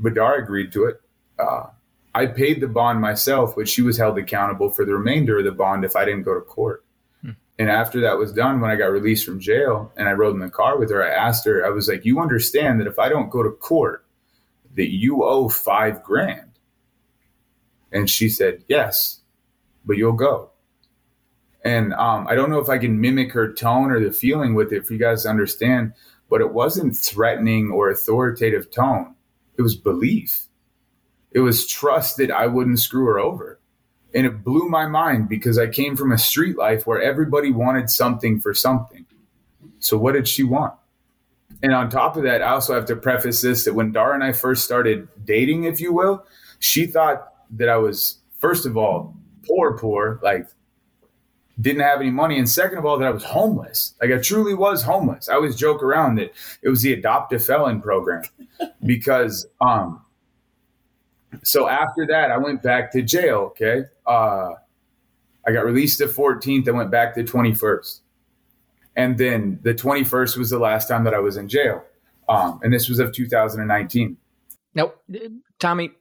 Badar agreed to it. Uh, I paid the bond myself, but she was held accountable for the remainder of the bond if I didn't go to court. Hmm. And after that was done, when I got released from jail and I rode in the car with her, I asked her, I was like, "You understand that if I don't go to court, that you owe five grand." And she said, Yes, but you'll go. And um, I don't know if I can mimic her tone or the feeling with it for you guys to understand, but it wasn't threatening or authoritative tone. It was belief. It was trust that I wouldn't screw her over. And it blew my mind because I came from a street life where everybody wanted something for something. So what did she want? And on top of that, I also have to preface this that when Dara and I first started dating, if you will, she thought that I was first of all poor, poor, like didn't have any money, and second of all that I was homeless. Like I truly was homeless. I always joke around that it was the adopt a felon program because um. So after that, I went back to jail. Okay, uh, I got released the 14th. I went back the 21st, and then the 21st was the last time that I was in jail. Um, and this was of 2019. Now, Tommy,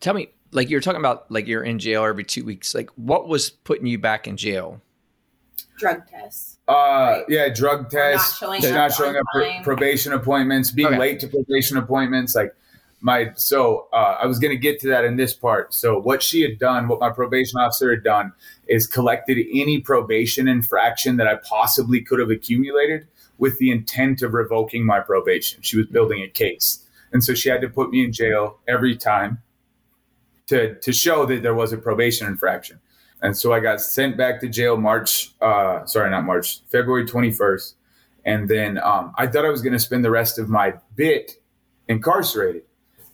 tell me like you're talking about like you're in jail every two weeks. Like what was putting you back in jail? Drug tests. Uh, right? yeah, drug tests. Not showing not up, showing up probation appointments, being okay. late to probation appointments. Like my, so uh, I was going to get to that in this part. So what she had done, what my probation officer had done, is collected any probation infraction that I possibly could have accumulated with the intent of revoking my probation. She was building a case, and so she had to put me in jail every time to to show that there was a probation infraction. And so I got sent back to jail March, uh, sorry, not March, February 21st. And then um, I thought I was going to spend the rest of my bit incarcerated.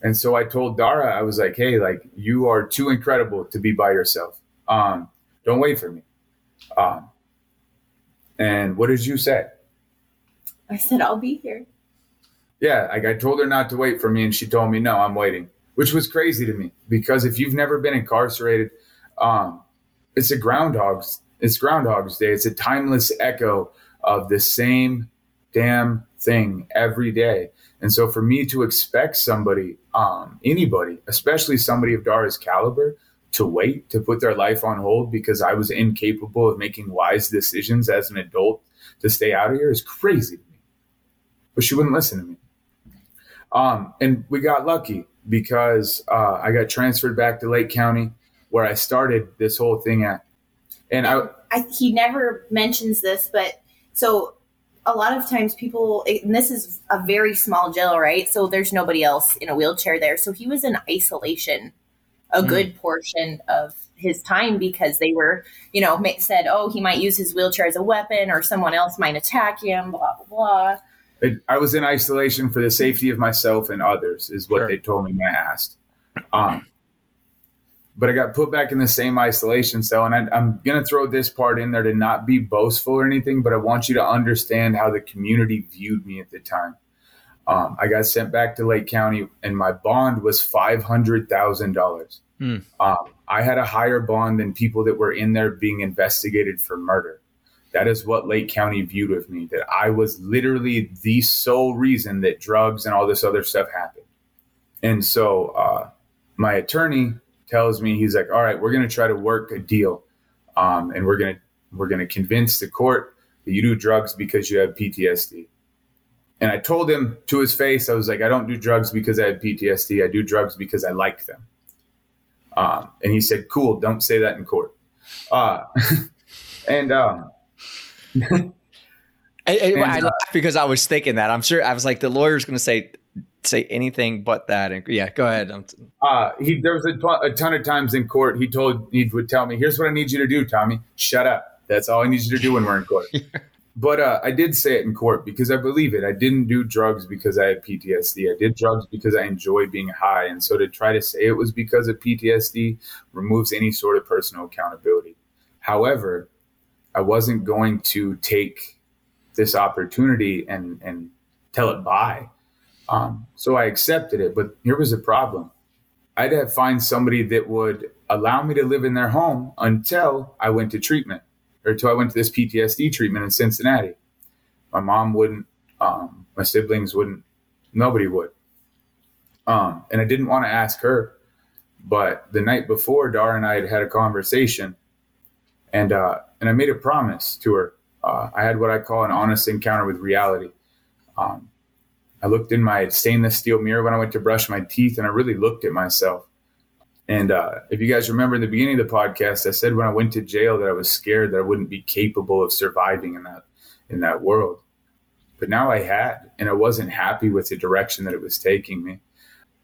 And so I told Dara, I was like, hey, like, you are too incredible to be by yourself. Um, don't wait for me. Um, and what did you say? I said, I'll be here. Yeah, like I told her not to wait for me, and she told me, no, I'm waiting which was crazy to me because if you've never been incarcerated, um, it's a groundhog's it's Groundhog's Day. It's a timeless echo of the same damn thing every day. And so for me to expect somebody, um, anybody, especially somebody of Dara's caliber, to wait, to put their life on hold because I was incapable of making wise decisions as an adult to stay out of here is crazy to me. But she wouldn't listen to me. Um, and we got lucky because uh, I got transferred back to Lake County where I started this whole thing at. And I, I he never mentions this, but so a lot of times people, and this is a very small jail, right? So there's nobody else in a wheelchair there. So he was in isolation a mm. good portion of his time because they were, you know, said, oh, he might use his wheelchair as a weapon or someone else might attack him, blah, blah, blah. I was in isolation for the safety of myself and others, is what sure. they told me when I asked. Um, but I got put back in the same isolation cell, and I, am going to throw this part in there to not be boastful or anything, but I want you to understand how the community viewed me at the time. Um, I got sent back to Lake County, and my bond was five hundred thousand dollars. Mm. Um, I had a higher bond than people that were in there being investigated for murder. That is what Lake County viewed of me, that I was literally the sole reason that drugs and all this other stuff happened. And so uh, my attorney tells me, he's like, all right, we're going to try to work a deal. Um, and we're going to, we're going to convince the court that you do drugs because you have PTSD. And I told him to his face, I was like, I don't do drugs because I have PTSD. I do drugs because I like them. Um, and he said, Cool, don't say that in court. Uh, and um, I, I, I laughed because I was thinking that. I'm sure I was like, the lawyer's going to say say anything but that. And yeah, go ahead. Uh, he there was a, a ton of times in court. He told he would tell me, "Here's what I need you to do, Tommy. Shut up. That's all I need you to do when we're in court." But uh, I did say it in court because I believe it. I didn't do drugs because I had PTSD. I did drugs because I enjoy being high. And so to try to say it was because of PTSD removes any sort of personal accountability. However, I wasn't going to take this opportunity and, and tell it bye. Um, so I accepted it. But here was the problem I'd have to find somebody that would allow me to live in their home until I went to treatment or until I went to this PTSD treatment in Cincinnati. My mom wouldn't, um, my siblings wouldn't, nobody would. Um, and I didn't want to ask her, but the night before, Dar and I had had a conversation, and uh, and I made a promise to her. Uh, I had what I call an honest encounter with reality. Um, I looked in my stainless steel mirror when I went to brush my teeth, and I really looked at myself. And uh, if you guys remember in the beginning of the podcast, I said when I went to jail that I was scared that I wouldn't be capable of surviving in that in that world. But now I had, and I wasn't happy with the direction that it was taking me.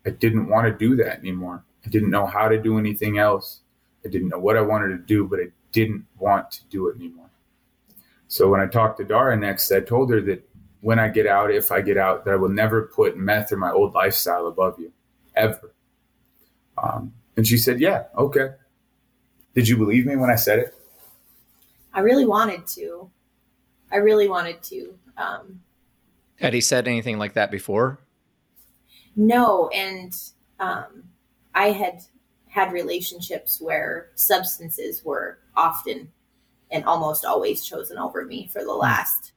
I didn't want to do that anymore. I didn't know how to do anything else. I didn't know what I wanted to do, but I didn't want to do it anymore. So when I talked to Dara next, I told her that when I get out, if I get out, that I will never put meth or my old lifestyle above you, ever. Um, and she said, Yeah, okay. Did you believe me when I said it? I really wanted to. I really wanted to. Um, Had he said anything like that before? No. And um, I had had relationships where substances were often and almost always chosen over me for the hmm. last,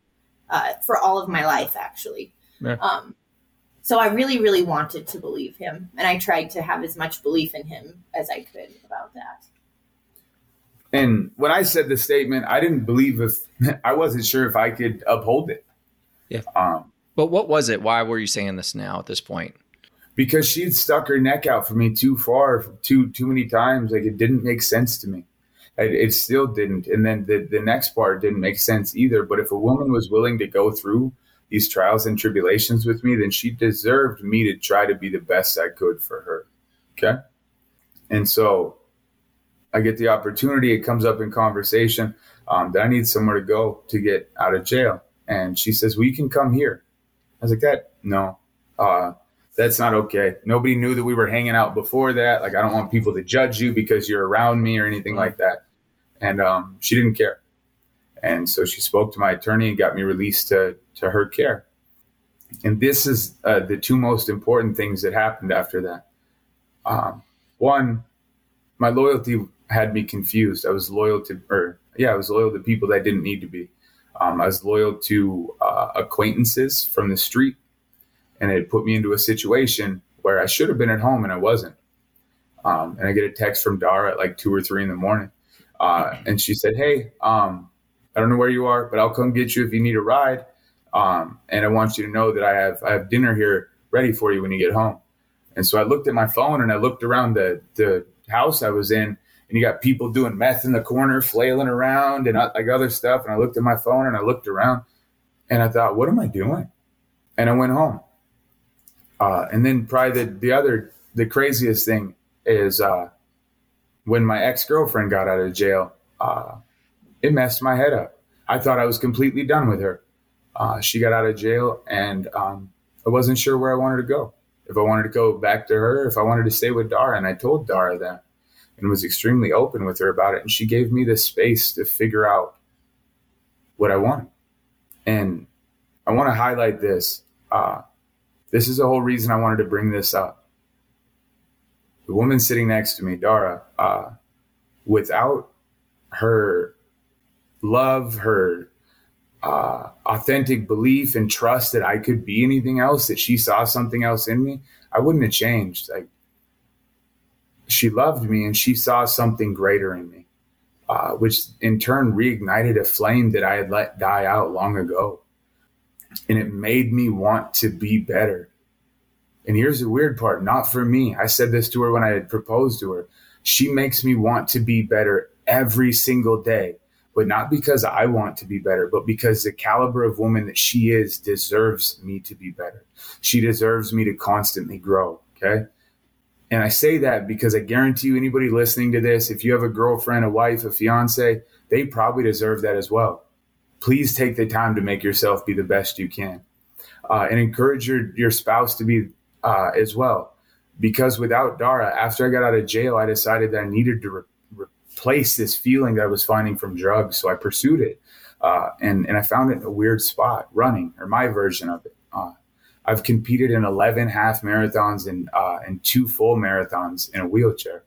uh, for all of my life, actually. Yeah. Um, so I really, really wanted to believe him. And I tried to have as much belief in him as I could about that. And when I said the statement, I didn't believe if I wasn't sure if I could uphold it. Yeah. Um, but what was it? Why were you saying this now at this point? Because she had stuck her neck out for me too far, too too many times. Like it didn't make sense to me. It, it still didn't. And then the the next part didn't make sense either. But if a woman was willing to go through these trials and tribulations with me, then she deserved me to try to be the best I could for her. Okay. And so I get the opportunity, it comes up in conversation um, that I need somewhere to go to get out of jail. And she says, Well, can come here. I was like, That, no, uh, that's not okay. Nobody knew that we were hanging out before that. Like, I don't want people to judge you because you're around me or anything like that. And um, she didn't care. And so she spoke to my attorney and got me released to, to her care. And this is uh, the two most important things that happened after that. Um, one, my loyalty had me confused. I was loyal to, or yeah, I was loyal to people that I didn't need to be. Um, I was loyal to uh, acquaintances from the street, and it put me into a situation where I should have been at home and I wasn't. Um, and I get a text from Dara at like two or three in the morning, uh, and she said, "Hey, um, I don't know where you are, but I'll come get you if you need a ride. Um, and I want you to know that I have I have dinner here ready for you when you get home. And so I looked at my phone and I looked around the the house I was in, and you got people doing meth in the corner, flailing around and uh, like other stuff. And I looked at my phone and I looked around, and I thought, what am I doing? And I went home. Uh, and then probably the the other the craziest thing is uh, when my ex girlfriend got out of jail. Uh, it messed my head up. I thought I was completely done with her. Uh, she got out of jail, and um, I wasn't sure where I wanted to go. If I wanted to go back to her, if I wanted to stay with Dara, and I told Dara that, and was extremely open with her about it, and she gave me the space to figure out what I wanted. And I want to highlight this. Uh, this is the whole reason I wanted to bring this up. The woman sitting next to me, Dara, uh, without her love, her uh, authentic belief and trust that I could be anything else, that she saw something else in me, I wouldn't have changed. Like she loved me and she saw something greater in me, uh, which in turn reignited a flame that I had let die out long ago. And it made me want to be better. And here's the weird part not for me. I said this to her when I had proposed to her. She makes me want to be better every single day, but not because I want to be better, but because the caliber of woman that she is deserves me to be better. She deserves me to constantly grow. Okay. And I say that because I guarantee you, anybody listening to this, if you have a girlfriend, a wife, a fiance, they probably deserve that as well. Please take the time to make yourself be the best you can uh, and encourage your, your spouse to be uh, as well. Because without Dara, after I got out of jail, I decided that I needed to re- replace this feeling that I was finding from drugs. So I pursued it. Uh, and, and I found it in a weird spot running, or my version of it. Uh, I've competed in 11 half marathons and, uh, and two full marathons in a wheelchair.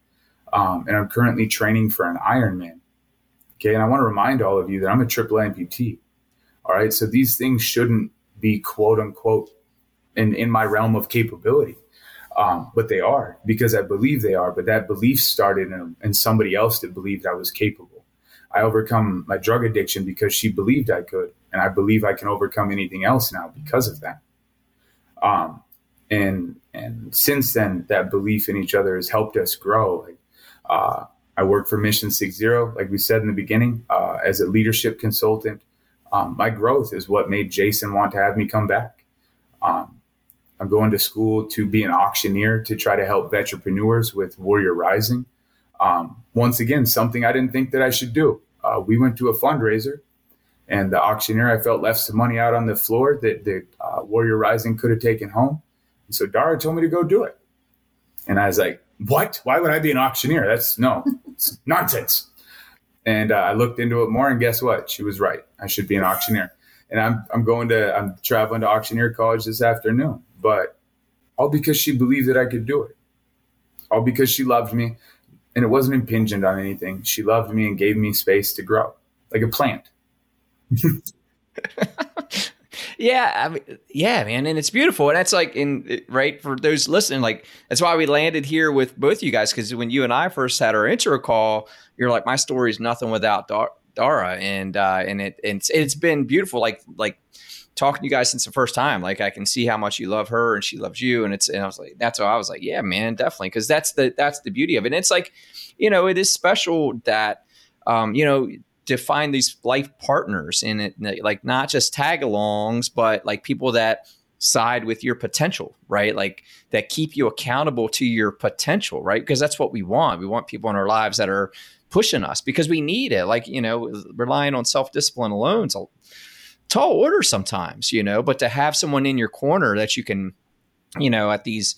Um, and I'm currently training for an Ironman. Okay. And I want to remind all of you that I'm a triple amputee. All right. So these things shouldn't be quote unquote in, in my realm of capability. Um, but they are because I believe they are. But that belief started in, in somebody else that believed I was capable. I overcome my drug addiction because she believed I could, and I believe I can overcome anything else now because of that. Um, and and since then, that belief in each other has helped us grow. Uh, I work for Mission Six Zero, like we said in the beginning, uh, as a leadership consultant. Um, my growth is what made Jason want to have me come back. Um, I'm going to school to be an auctioneer to try to help entrepreneurs with Warrior Rising. Um, once again, something I didn't think that I should do. Uh, we went to a fundraiser, and the auctioneer I felt left some money out on the floor that the uh, Warrior Rising could have taken home. And so Dara told me to go do it, and I was like, "What? Why would I be an auctioneer? That's no, it's nonsense." And uh, I looked into it more, and guess what? She was right. I should be an auctioneer. And I'm I'm going to I'm traveling to auctioneer college this afternoon but all because she believed that I could do it. All because she loved me and it wasn't impingent on anything. She loved me and gave me space to grow like a plant. yeah, I mean, yeah, man, and it's beautiful, and that's like in right for those listening. Like that's why we landed here with both you guys because when you and I first had our intro call, you're like, my story is nothing without Dara, and uh, and it and it's, it's been beautiful. Like like talking to you guys since the first time. Like I can see how much you love her and she loves you. And it's and I was like, that's why I was like, yeah, man, definitely. Cause that's the that's the beauty of it. And it's like, you know, it is special that um, you know, to find these life partners in it, like not just tag alongs, but like people that side with your potential, right? Like that keep you accountable to your potential, right? Because that's what we want. We want people in our lives that are pushing us because we need it. Like, you know, relying on self discipline alone is a tall order sometimes, you know, but to have someone in your corner that you can, you know, at these,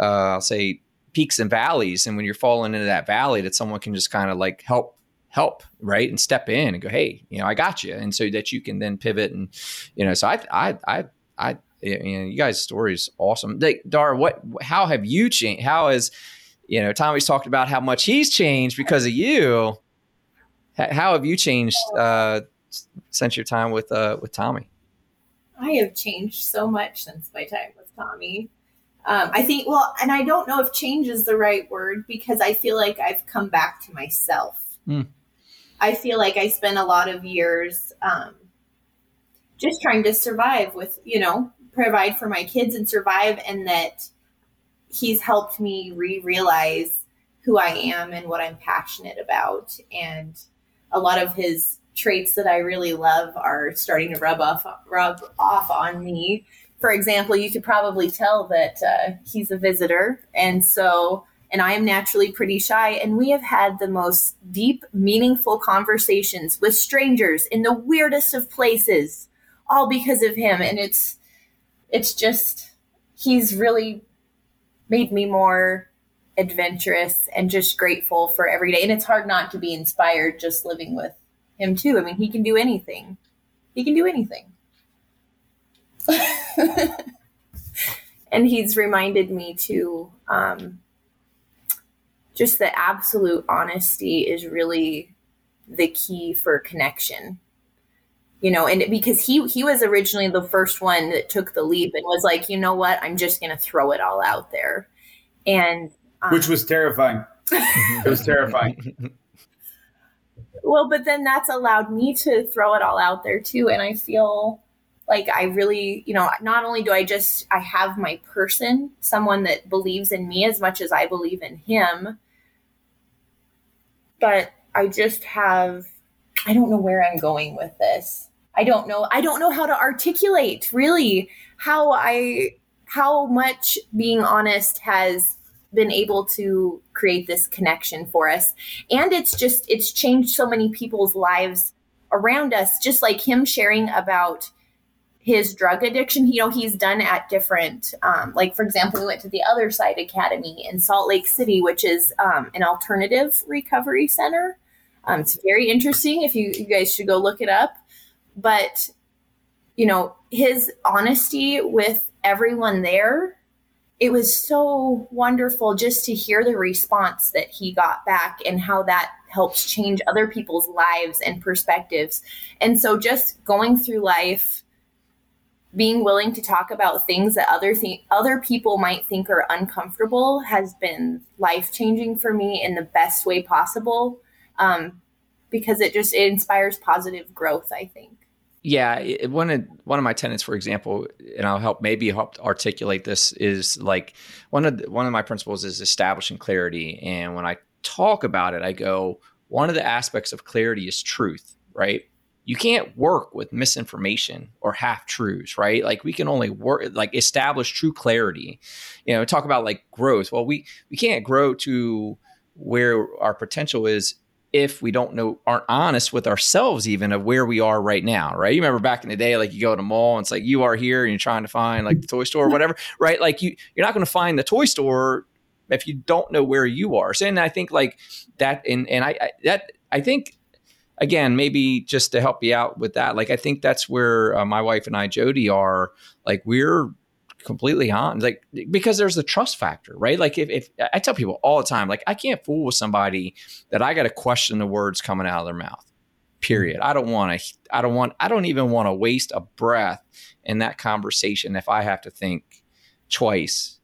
uh, I'll say peaks and valleys. And when you're falling into that valley, that someone can just kind of like help, help, right. And step in and go, Hey, you know, I got you. And so that you can then pivot and, you know, so I, I, I, I, you know, you guys' story is awesome. Like, Dara, what, how have you changed? How has, you know, Tommy's talked about how much he's changed because of you. How have you changed, uh, since your time with uh, with Tommy? I have changed so much since my time with Tommy. Um, I think, well, and I don't know if change is the right word because I feel like I've come back to myself. Mm. I feel like I spent a lot of years um, just trying to survive with, you know, provide for my kids and survive, and that he's helped me re realize who I am and what I'm passionate about. And a lot of his traits that I really love are starting to rub off rub off on me. For example, you could probably tell that uh, he's a visitor, and so and I am naturally pretty shy. And we have had the most deep, meaningful conversations with strangers in the weirdest of places, all because of him. And it's it's just he's really made me more adventurous and just grateful for every day. And it's hard not to be inspired just living with him too. I mean, he can do anything. He can do anything. and he's reminded me to um, just the absolute honesty is really the key for connection. You know and because he he was originally the first one that took the leap and was like you know what? I'm just going to throw it all out there. And um, which was terrifying. It was terrifying. Well, but then that's allowed me to throw it all out there too. And I feel like I really, you know, not only do I just I have my person, someone that believes in me as much as I believe in him, but I just have I don't know where I'm going with this. I don't know. I don't know how to articulate really how I how much being honest has been able to create this connection for us. And it's just it's changed so many people's lives around us just like him sharing about his drug addiction you know he's done at different um, like for example we went to the other side academy in salt lake city which is um, an alternative recovery center. Um, it's very interesting if you, you guys should go look it up. But you know his honesty with everyone there it was so wonderful just to hear the response that he got back and how that helps change other people's lives and perspectives. And so just going through life being willing to talk about things that other th- other people might think are uncomfortable has been life changing for me in the best way possible um, because it just it inspires positive growth i think. Yeah it, one of one of my tenants for example and i'll help maybe help articulate this is like one of the, one of my principles is establishing clarity. And when i talk about it i go one of the aspects of clarity is truth right you can't work with misinformation or half truths, right? Like we can only work like establish true clarity. You know, talk about like growth. Well, we we can't grow to where our potential is if we don't know aren't honest with ourselves even of where we are right now right you remember back in the day like you go to the mall and it's like you are here and you're trying to find like the toy store or whatever right like you you're not going to find the toy store if you don't know where you are so and i think like that and and i, I that i think again, maybe just to help you out with that, like I think that's where uh, my wife and I, Jody, are. Like we're completely on, like because there's the trust factor, right? Like if, if I tell people all the time, like I can't fool with somebody that I got to question the words coming out of their mouth. Period. I don't want to. I don't want. I don't even want to waste a breath in that conversation if I have to think twice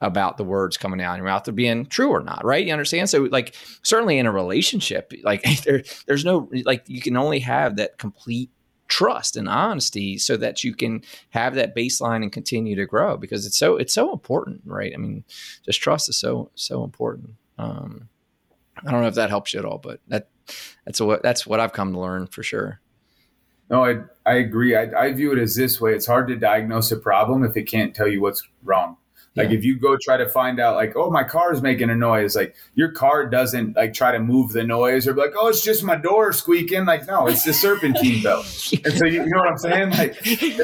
about the words coming out of your mouth of being true or not, right? You understand? So, like, certainly in a relationship, like there, there's no like you can only have that complete trust and honesty so that you can have that baseline and continue to grow because it's so it's so important, right? I mean, just trust is so so important. Um, I don't know if that helps you at all, but that that's what that's what I've come to learn for sure. No, I I agree. I, I view it as this way: it's hard to diagnose a problem if it can't tell you what's wrong. Like yeah. if you go try to find out, like, oh, my car is making a noise, like your car doesn't like try to move the noise or be like, oh, it's just my door squeaking. Like, no, it's the serpentine belt. And so you, you, know what I'm saying? Like,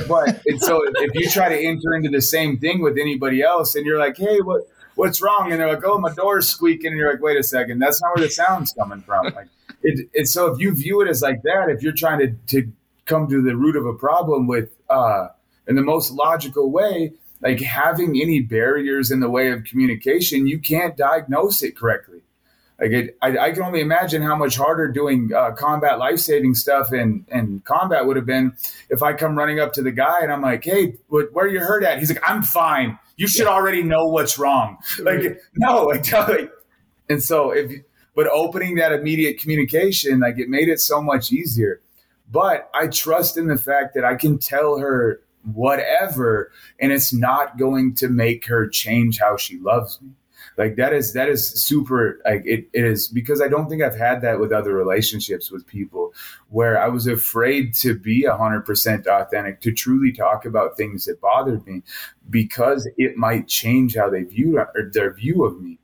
but and so if you try to enter into the same thing with anybody else, and you're like, hey, what what's wrong? And they're like, oh, my door's squeaking, and you're like, wait a second, that's not where the sound's coming from. Like, it, it's so if you view it as like that, if you're trying to to come to the root of a problem with uh in the most logical way like having any barriers in the way of communication, you can't diagnose it correctly. Like it, I, I, can only imagine how much harder doing uh, combat life saving stuff and and combat would have been if I come running up to the guy and I'm like, "Hey, what, where are you hurt at?" He's like, "I'm fine. You should yeah. already know what's wrong." Like, no, like, like, and so if but opening that immediate communication, like it made it so much easier. But I trust in the fact that I can tell her whatever and it's not going to make her change how she loves me. Like that is that is super like it, it is because i don't think i've had that with other relationships with people where i was afraid to be 100% authentic to truly talk about things that bothered me because it might change how they view or their view of me.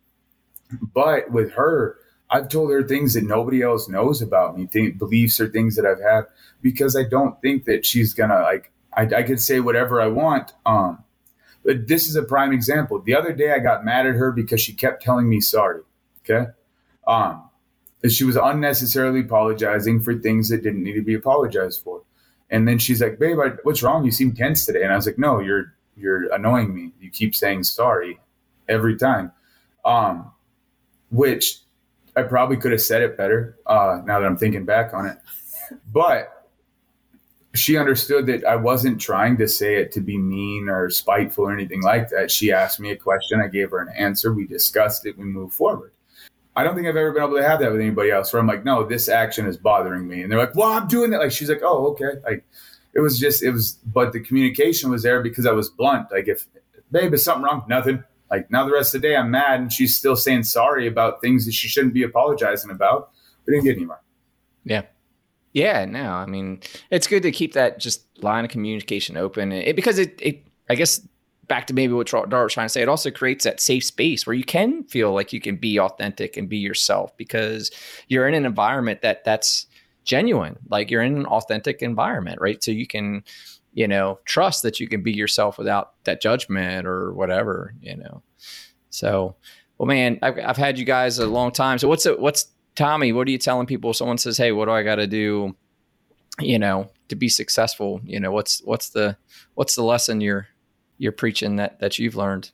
But with her I've told her things that nobody else knows about me, th- beliefs or things that I've had, because I don't think that she's gonna like I, I could say whatever I want. Um, but this is a prime example. The other day, I got mad at her because she kept telling me sorry. Okay. Um, she was unnecessarily apologizing for things that didn't need to be apologized for. And then she's like, "Babe, I, what's wrong? You seem tense today." And I was like, "No, you're you're annoying me. You keep saying sorry every time." Um, which I probably could have said it better. Uh, now that I'm thinking back on it, but she understood that I wasn't trying to say it to be mean or spiteful or anything like that. She asked me a question, I gave her an answer, we discussed it, we moved forward. I don't think I've ever been able to have that with anybody else where I'm like, no, this action is bothering me. And they're like, well, I'm doing that. Like, she's like, oh, okay. Like, it was just it was but the communication was there because I was blunt. Like if babe, is something wrong? Nothing. Like now the rest of the day I'm mad and she's still saying sorry about things that she shouldn't be apologizing about. We didn't get anywhere. Yeah. Yeah, no, I mean, it's good to keep that just line of communication open eh, it, because it, it, I guess, back to maybe what Dara was trying to say, it also creates that safe space where you can feel like you can be authentic and be yourself because you're in an environment that that's genuine. Like you're in an authentic environment, right? So you can, you know, trust that you can be yourself without that judgment or whatever, you know. So, well, man, I've, I've had you guys a long time. So what's it, what's Tommy? What are you telling people? Someone says, "Hey, what do I got to do?" You know, to be successful. You know, what's what's the what's the lesson you're you're preaching that that you've learned?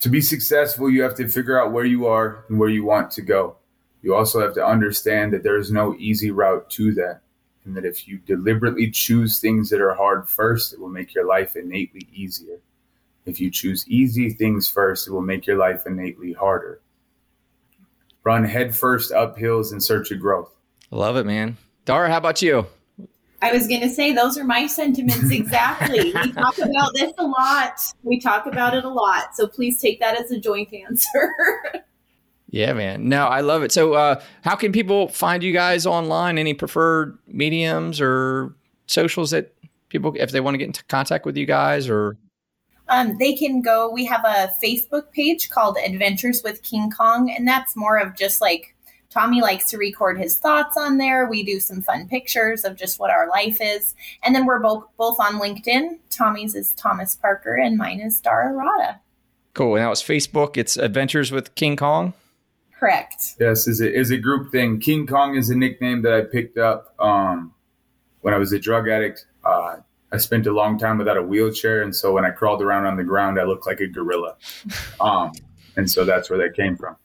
To be successful, you have to figure out where you are and where you want to go. You also have to understand that there is no easy route to that and that if you deliberately choose things that are hard first, it will make your life innately easier. If you choose easy things first, it will make your life innately harder. Run headfirst up hills in search of growth. Love it, man. Dara, how about you? I was going to say, those are my sentiments exactly. we talk about this a lot. We talk about it a lot. So please take that as a joint answer. Yeah, man. No, I love it. So, uh, how can people find you guys online? Any preferred mediums or socials that people, if they want to get into contact with you guys, or um, they can go. We have a Facebook page called Adventures with King Kong, and that's more of just like Tommy likes to record his thoughts on there. We do some fun pictures of just what our life is, and then we're both both on LinkedIn. Tommy's is Thomas Parker, and mine is Dara Rada. Cool. Now it's Facebook. It's Adventures with King Kong. Correct. Yes, is a, is a group thing. King Kong is a nickname that I picked up um, when I was a drug addict. Uh, I spent a long time without a wheelchair, and so when I crawled around on the ground, I looked like a gorilla. Um, and so that's where that came from.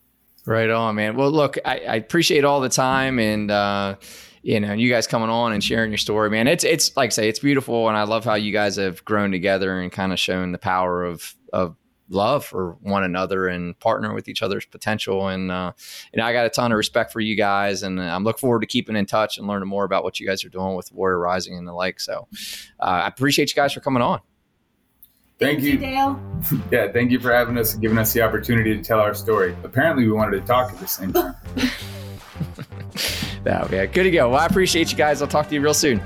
Right on, man. Well, look, I, I appreciate all the time and uh, you know you guys coming on and sharing your story, man. It's it's like I say, it's beautiful, and I love how you guys have grown together and kind of shown the power of of love for one another and partner with each other's potential. And uh, you know, I got a ton of respect for you guys, and I'm looking forward to keeping in touch and learning more about what you guys are doing with Warrior Rising and the like. So uh, I appreciate you guys for coming on. Thank, you, Dale. yeah, thank you for having us and giving us the opportunity to tell our story. Apparently, we wanted to talk at the same time. yeah, yeah, good to go. Well, I appreciate you guys. I'll talk to you real soon.